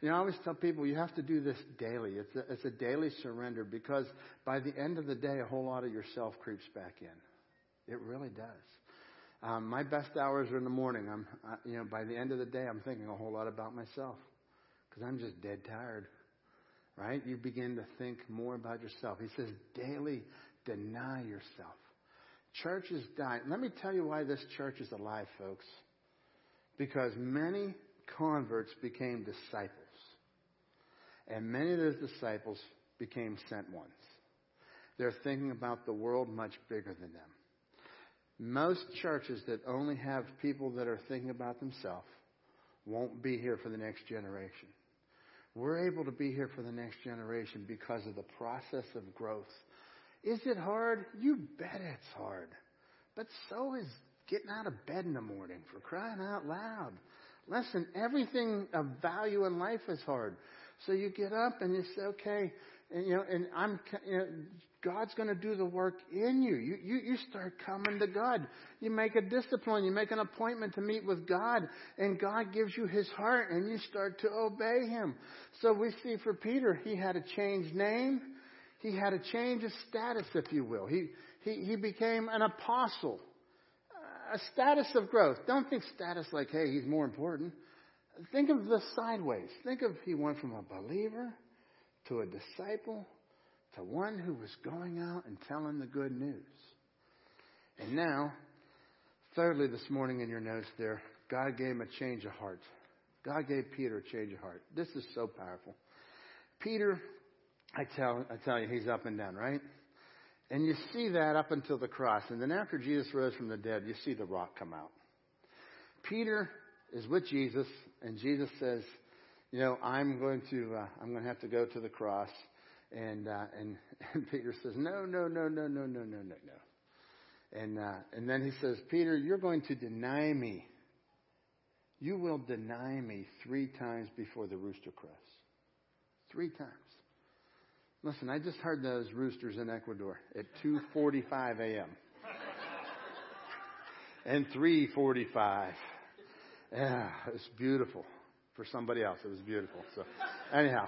You know, I always tell people you have to do this daily. It's a, it's a daily surrender because by the end of the day, a whole lot of yourself creeps back in. It really does. Um, my best hours are in the morning. I'm, I, you know, by the end of the day, I'm thinking a whole lot about myself because I'm just dead tired. Right? You begin to think more about yourself. He says, daily deny yourself. Churches die. Let me tell you why this church is alive, folks. Because many converts became disciples. And many of those disciples became sent ones. They're thinking about the world much bigger than them. Most churches that only have people that are thinking about themselves won't be here for the next generation. We're able to be here for the next generation because of the process of growth. Is it hard? You bet it's hard. But so is getting out of bed in the morning for crying out loud. Listen, everything of value in life is hard. So you get up and you say, okay, and, you know, and I'm, you know, God's going to do the work in you. You, you. you start coming to God. You make a discipline. You make an appointment to meet with God, and God gives you His heart, and you start to obey Him. So we see for Peter, he had a changed name. He had a change of status, if you will. He, he, he became an apostle. A status of growth. Don't think status like, hey, he's more important. Think of the sideways. Think of he went from a believer to a disciple to one who was going out and telling the good news. And now, thirdly, this morning in your notes there, God gave him a change of heart. God gave Peter a change of heart. This is so powerful. Peter, I tell, I tell you, he's up and down, right? And you see that up until the cross. And then after Jesus rose from the dead, you see the rock come out. Peter is with Jesus, and Jesus says, you know, I'm going to, uh, I'm going to have to go to the cross. And, uh, and, and Peter says, no, no, no, no, no, no, no, no, no. And, uh, and then he says, Peter, you're going to deny me. You will deny me three times before the rooster crows. Three times. Listen, I just heard those roosters in Ecuador at 2:45 a.m. and 3:45. Yeah, it's beautiful. For somebody else, it was beautiful. So, anyhow,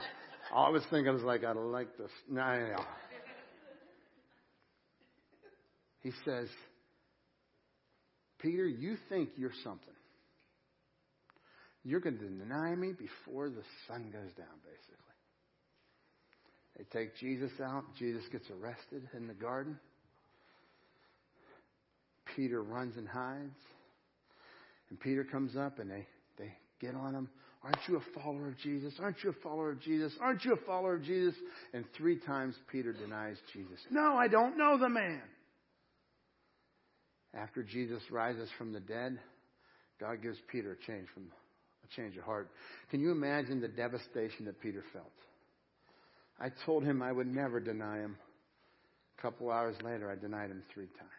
I was thinking I was like, I like this. No, anyhow. He says, Peter, you think you're something. You're going to deny me before the sun goes down, basically. They take Jesus out. Jesus gets arrested in the garden. Peter runs and hides. And Peter comes up and they, they get on him. Aren't you a follower of Jesus? Aren't you a follower of Jesus? Aren't you a follower of Jesus? And three times Peter denies Jesus. No, I don't know the man. After Jesus rises from the dead, God gives Peter a change from a change of heart. Can you imagine the devastation that Peter felt? I told him I would never deny him. A couple hours later, I denied him three times.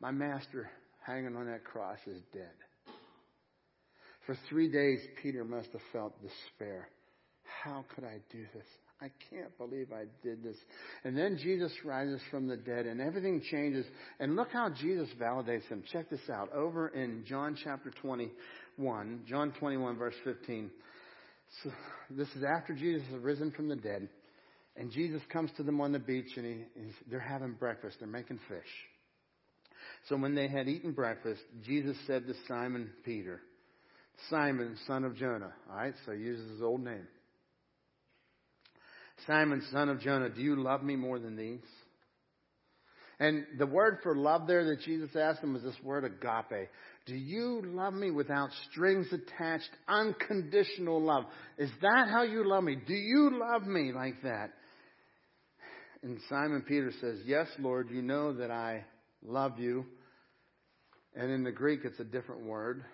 My master hanging on that cross is dead. For three days, Peter must have felt despair. How could I do this? I can't believe I did this. And then Jesus rises from the dead and everything changes. And look how Jesus validates him. Check this out. Over in John chapter 21, John 21 verse 15. So this is after Jesus has risen from the dead. And Jesus comes to them on the beach and he, they're having breakfast. They're making fish. So when they had eaten breakfast, Jesus said to Simon Peter, Simon, son of Jonah. All right, so he uses his old name. Simon, son of Jonah, do you love me more than these? And the word for love there that Jesus asked him was this word agape. Do you love me without strings attached, unconditional love? Is that how you love me? Do you love me like that? And Simon Peter says, Yes, Lord, you know that I love you. And in the Greek, it's a different word.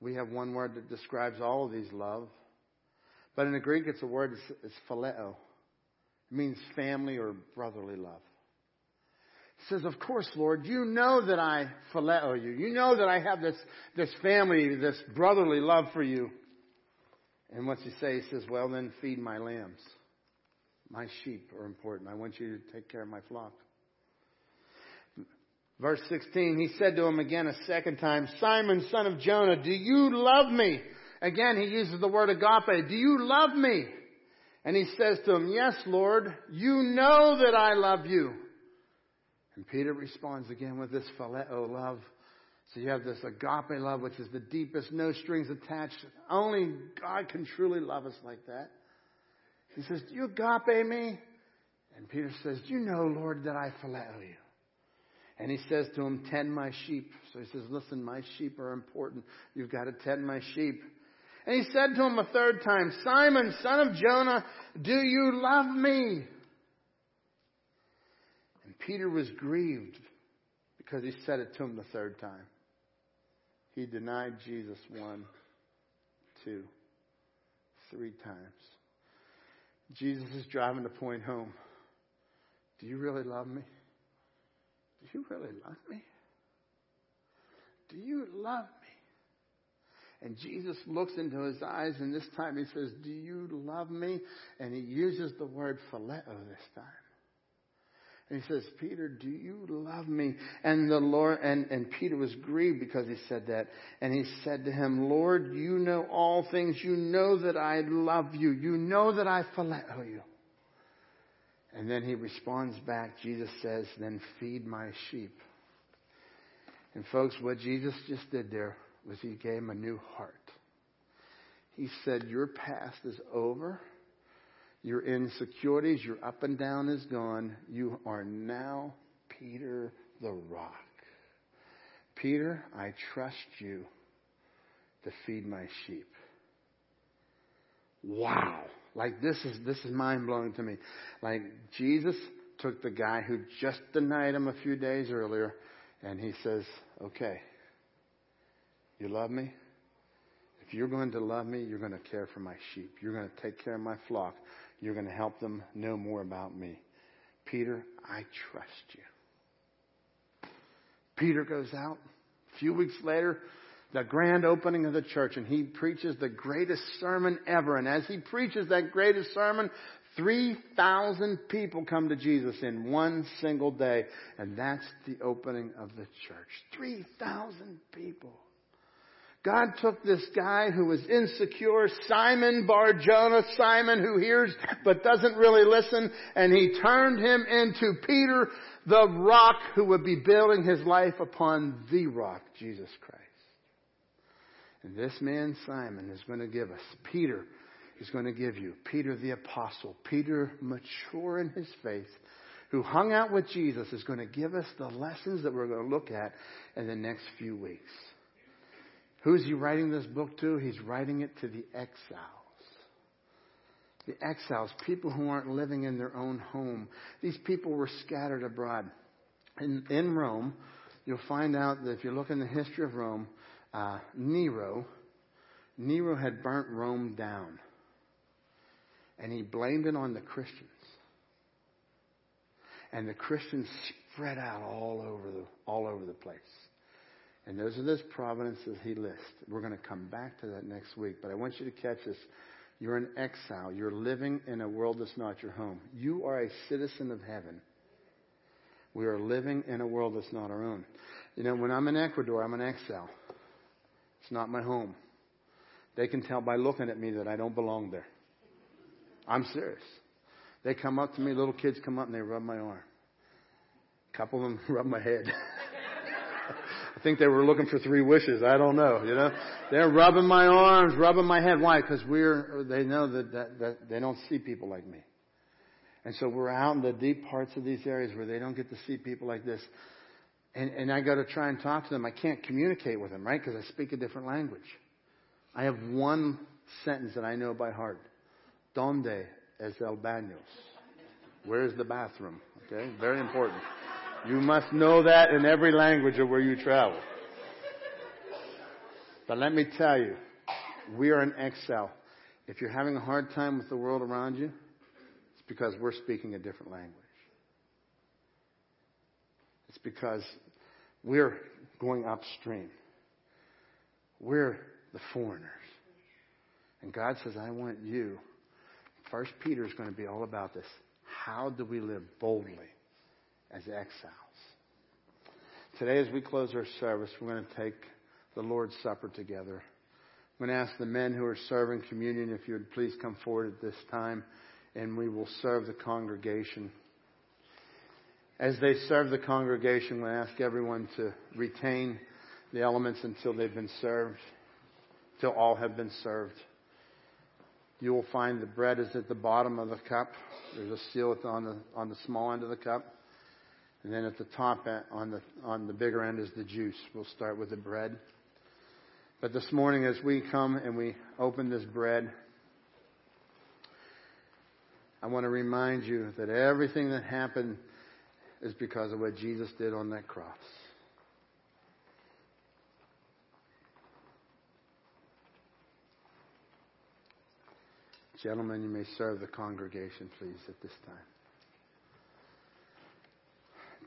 We have one word that describes all of these love. But in the Greek, it's a word, it's, phileo. It means family or brotherly love. He says, Of course, Lord, you know that I phileo you. You know that I have this, this family, this brotherly love for you. And what's he say? He says, Well, then feed my lambs. My sheep are important. I want you to take care of my flock. Verse 16, he said to him again a second time, Simon, son of Jonah, do you love me? Again, he uses the word agape. Do you love me? And he says to him, Yes, Lord, you know that I love you. And Peter responds again with this phileo love. So you have this agape love, which is the deepest, no strings attached. Only God can truly love us like that. He says, Do you agape me? And Peter says, Do you know, Lord, that I phileo you? And he says to him, Tend my sheep. So he says, Listen, my sheep are important. You've got to tend my sheep. And he said to him a third time, Simon, son of Jonah, do you love me? And Peter was grieved because he said it to him the third time. He denied Jesus one, two, three times. Jesus is driving the point home. Do you really love me? Do you really love me? Do you love me? And Jesus looks into his eyes, and this time he says, Do you love me? And he uses the word phileo this time. And he says, Peter, do you love me? And the Lord, and, and Peter was grieved because he said that. And he said to him, Lord, you know all things. You know that I love you. You know that I phileo you. And then he responds back, Jesus says, then feed my sheep. And folks, what Jesus just did there was he gave him a new heart. He said, Your past is over. Your insecurities, your up and down is gone. You are now Peter the rock. Peter, I trust you to feed my sheep. Wow. Like this is this is mind blowing to me. Like Jesus took the guy who just denied him a few days earlier and he says, "Okay, you love me? If you're going to love me, you're going to care for my sheep. You're going to take care of my flock. You're going to help them know more about me. Peter, I trust you. Peter goes out. A few weeks later, the grand opening of the church, and he preaches the greatest sermon ever. And as he preaches that greatest sermon, 3,000 people come to Jesus in one single day. And that's the opening of the church. 3,000 people. God took this guy who was insecure, Simon Bar Jonah, Simon who hears but doesn't really listen, and he turned him into Peter, the rock who would be building his life upon the rock, Jesus Christ. And this man, Simon, is going to give us, Peter is going to give you, Peter the apostle, Peter mature in his faith, who hung out with Jesus, is going to give us the lessons that we're going to look at in the next few weeks. Who's he writing this book to? He's writing it to the exiles. The exiles, people who aren't living in their own home. These people were scattered abroad. In, in Rome, you'll find out that if you look in the history of Rome, uh, Nero, Nero had burnt Rome down. And he blamed it on the Christians. And the Christians spread out all over the, all over the place. And those are those providences he lists. We're going to come back to that next week. But I want you to catch this. You're in exile. You're living in a world that's not your home. You are a citizen of heaven. We are living in a world that's not our own. You know, when I'm in Ecuador, I'm an exile. It's not my home. They can tell by looking at me that I don't belong there. I'm serious. They come up to me, little kids come up and they rub my arm. A couple of them rub my head. I think they were looking for three wishes. I don't know. You know, they're rubbing my arms, rubbing my head. Why? Because we're. They know that, that that they don't see people like me, and so we're out in the deep parts of these areas where they don't get to see people like this. And and I got to try and talk to them. I can't communicate with them, right? Because I speak a different language. I have one sentence that I know by heart. Donde es el baños? Where's the bathroom? Okay, very important. You must know that in every language of where you travel. But let me tell you, we are in exile. If you're having a hard time with the world around you, it's because we're speaking a different language. It's because we're going upstream. We're the foreigners. And God says, I want you. First Peter is going to be all about this. How do we live boldly? as exiles. Today, as we close our service, we're going to take the Lord's Supper together. I'm going to ask the men who are serving communion if you would please come forward at this time, and we will serve the congregation. As they serve the congregation, we ask everyone to retain the elements until they've been served, till all have been served. You will find the bread is at the bottom of the cup. There's a seal on the on the small end of the cup. And then at the top on the, on the bigger end is the juice. We'll start with the bread. But this morning as we come and we open this bread, I want to remind you that everything that happened is because of what Jesus did on that cross. Gentlemen, you may serve the congregation, please, at this time.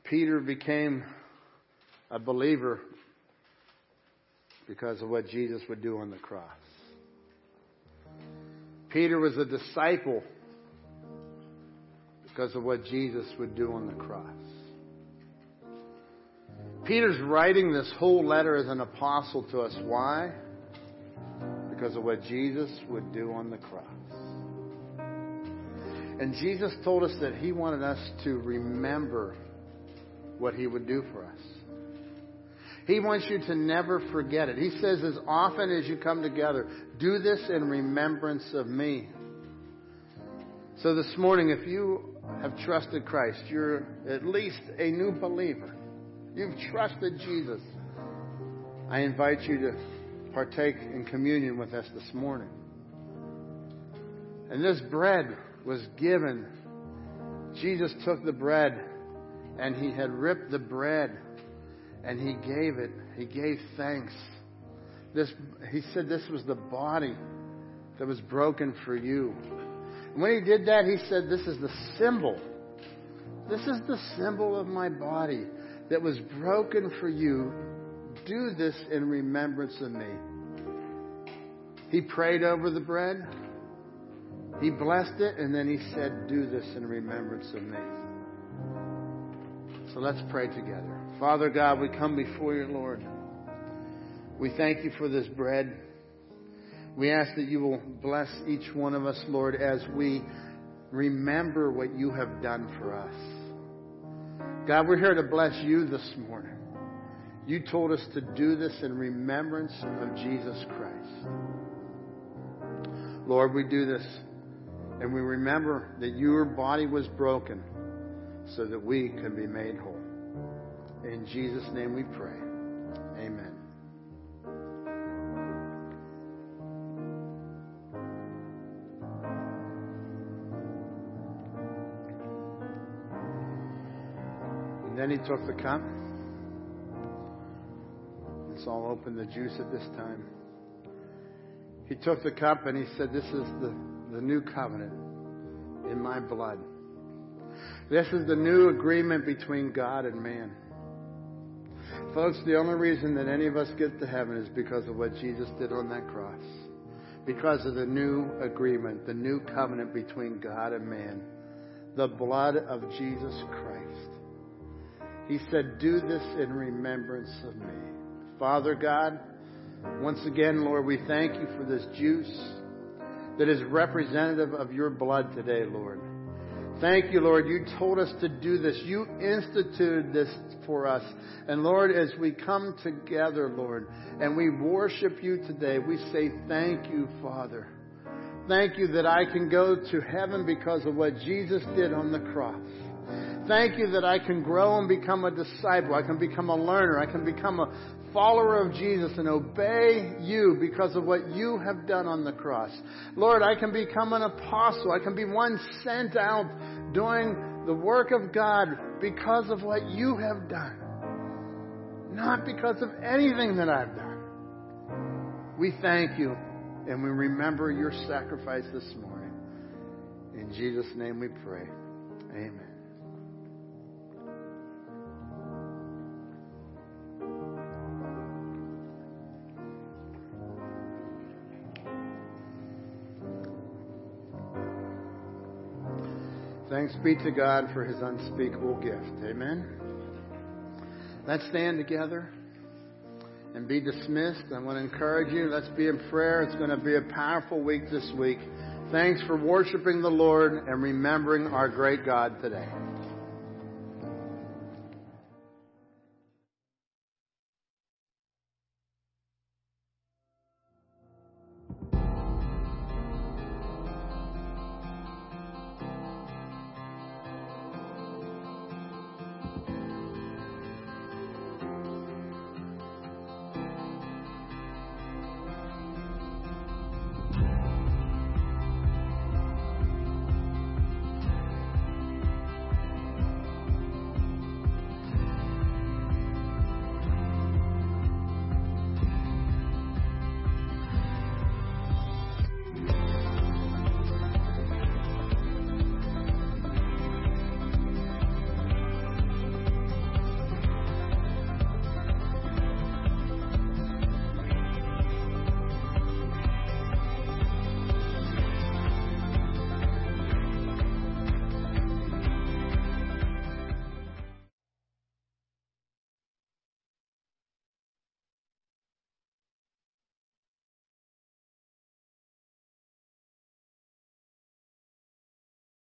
Peter became a believer because of what Jesus would do on the cross. Peter was a disciple because of what Jesus would do on the cross. Peter's writing this whole letter as an apostle to us. Why? Because of what Jesus would do on the cross. And Jesus told us that he wanted us to remember what He would do for us. He wants you to never forget it. He says, as often as you come together, do this in remembrance of me. So this morning, if you have trusted Christ, you're at least a new believer. You've trusted Jesus. I invite you to partake in communion with us this morning. And this bread was given. Jesus took the bread and he had ripped the bread and he gave it. He gave thanks. This, he said this was the body that was broken for you. When he did that, he said, This is the symbol. This is the symbol of my body that was broken for you. Do this in remembrance of me. He prayed over the bread. He blessed it, and then he said, Do this in remembrance of me. So let's pray together. Father God, we come before you, Lord. We thank you for this bread. We ask that you will bless each one of us, Lord, as we remember what you have done for us. God, we're here to bless you this morning. You told us to do this in remembrance of Jesus Christ. Lord, we do this and we remember that your body was broken so that we can be made whole. In Jesus' name we pray. Amen. Then he took the cup. Let's all open the juice at this time. He took the cup and he said, This is the, the new covenant in my blood. This is the new agreement between God and man. Folks, the only reason that any of us get to heaven is because of what Jesus did on that cross. Because of the new agreement, the new covenant between God and man. The blood of Jesus Christ. He said, Do this in remembrance of me. Father God, once again, Lord, we thank you for this juice that is representative of your blood today, Lord. Thank you, Lord. You told us to do this. You instituted this for us. And Lord, as we come together, Lord, and we worship you today, we say thank you, Father. Thank you that I can go to heaven because of what Jesus did on the cross. Thank you that I can grow and become a disciple. I can become a learner. I can become a follower of Jesus and obey you because of what you have done on the cross. Lord, I can become an apostle. I can be one sent out doing the work of God because of what you have done. Not because of anything that I've done. We thank you and we remember your sacrifice this morning. In Jesus' name we pray. Amen. Thanks be to God for his unspeakable gift. Amen. Let's stand together and be dismissed. I want to encourage you. Let's be in prayer. It's going to be a powerful week this week. Thanks for worshiping the Lord and remembering our great God today.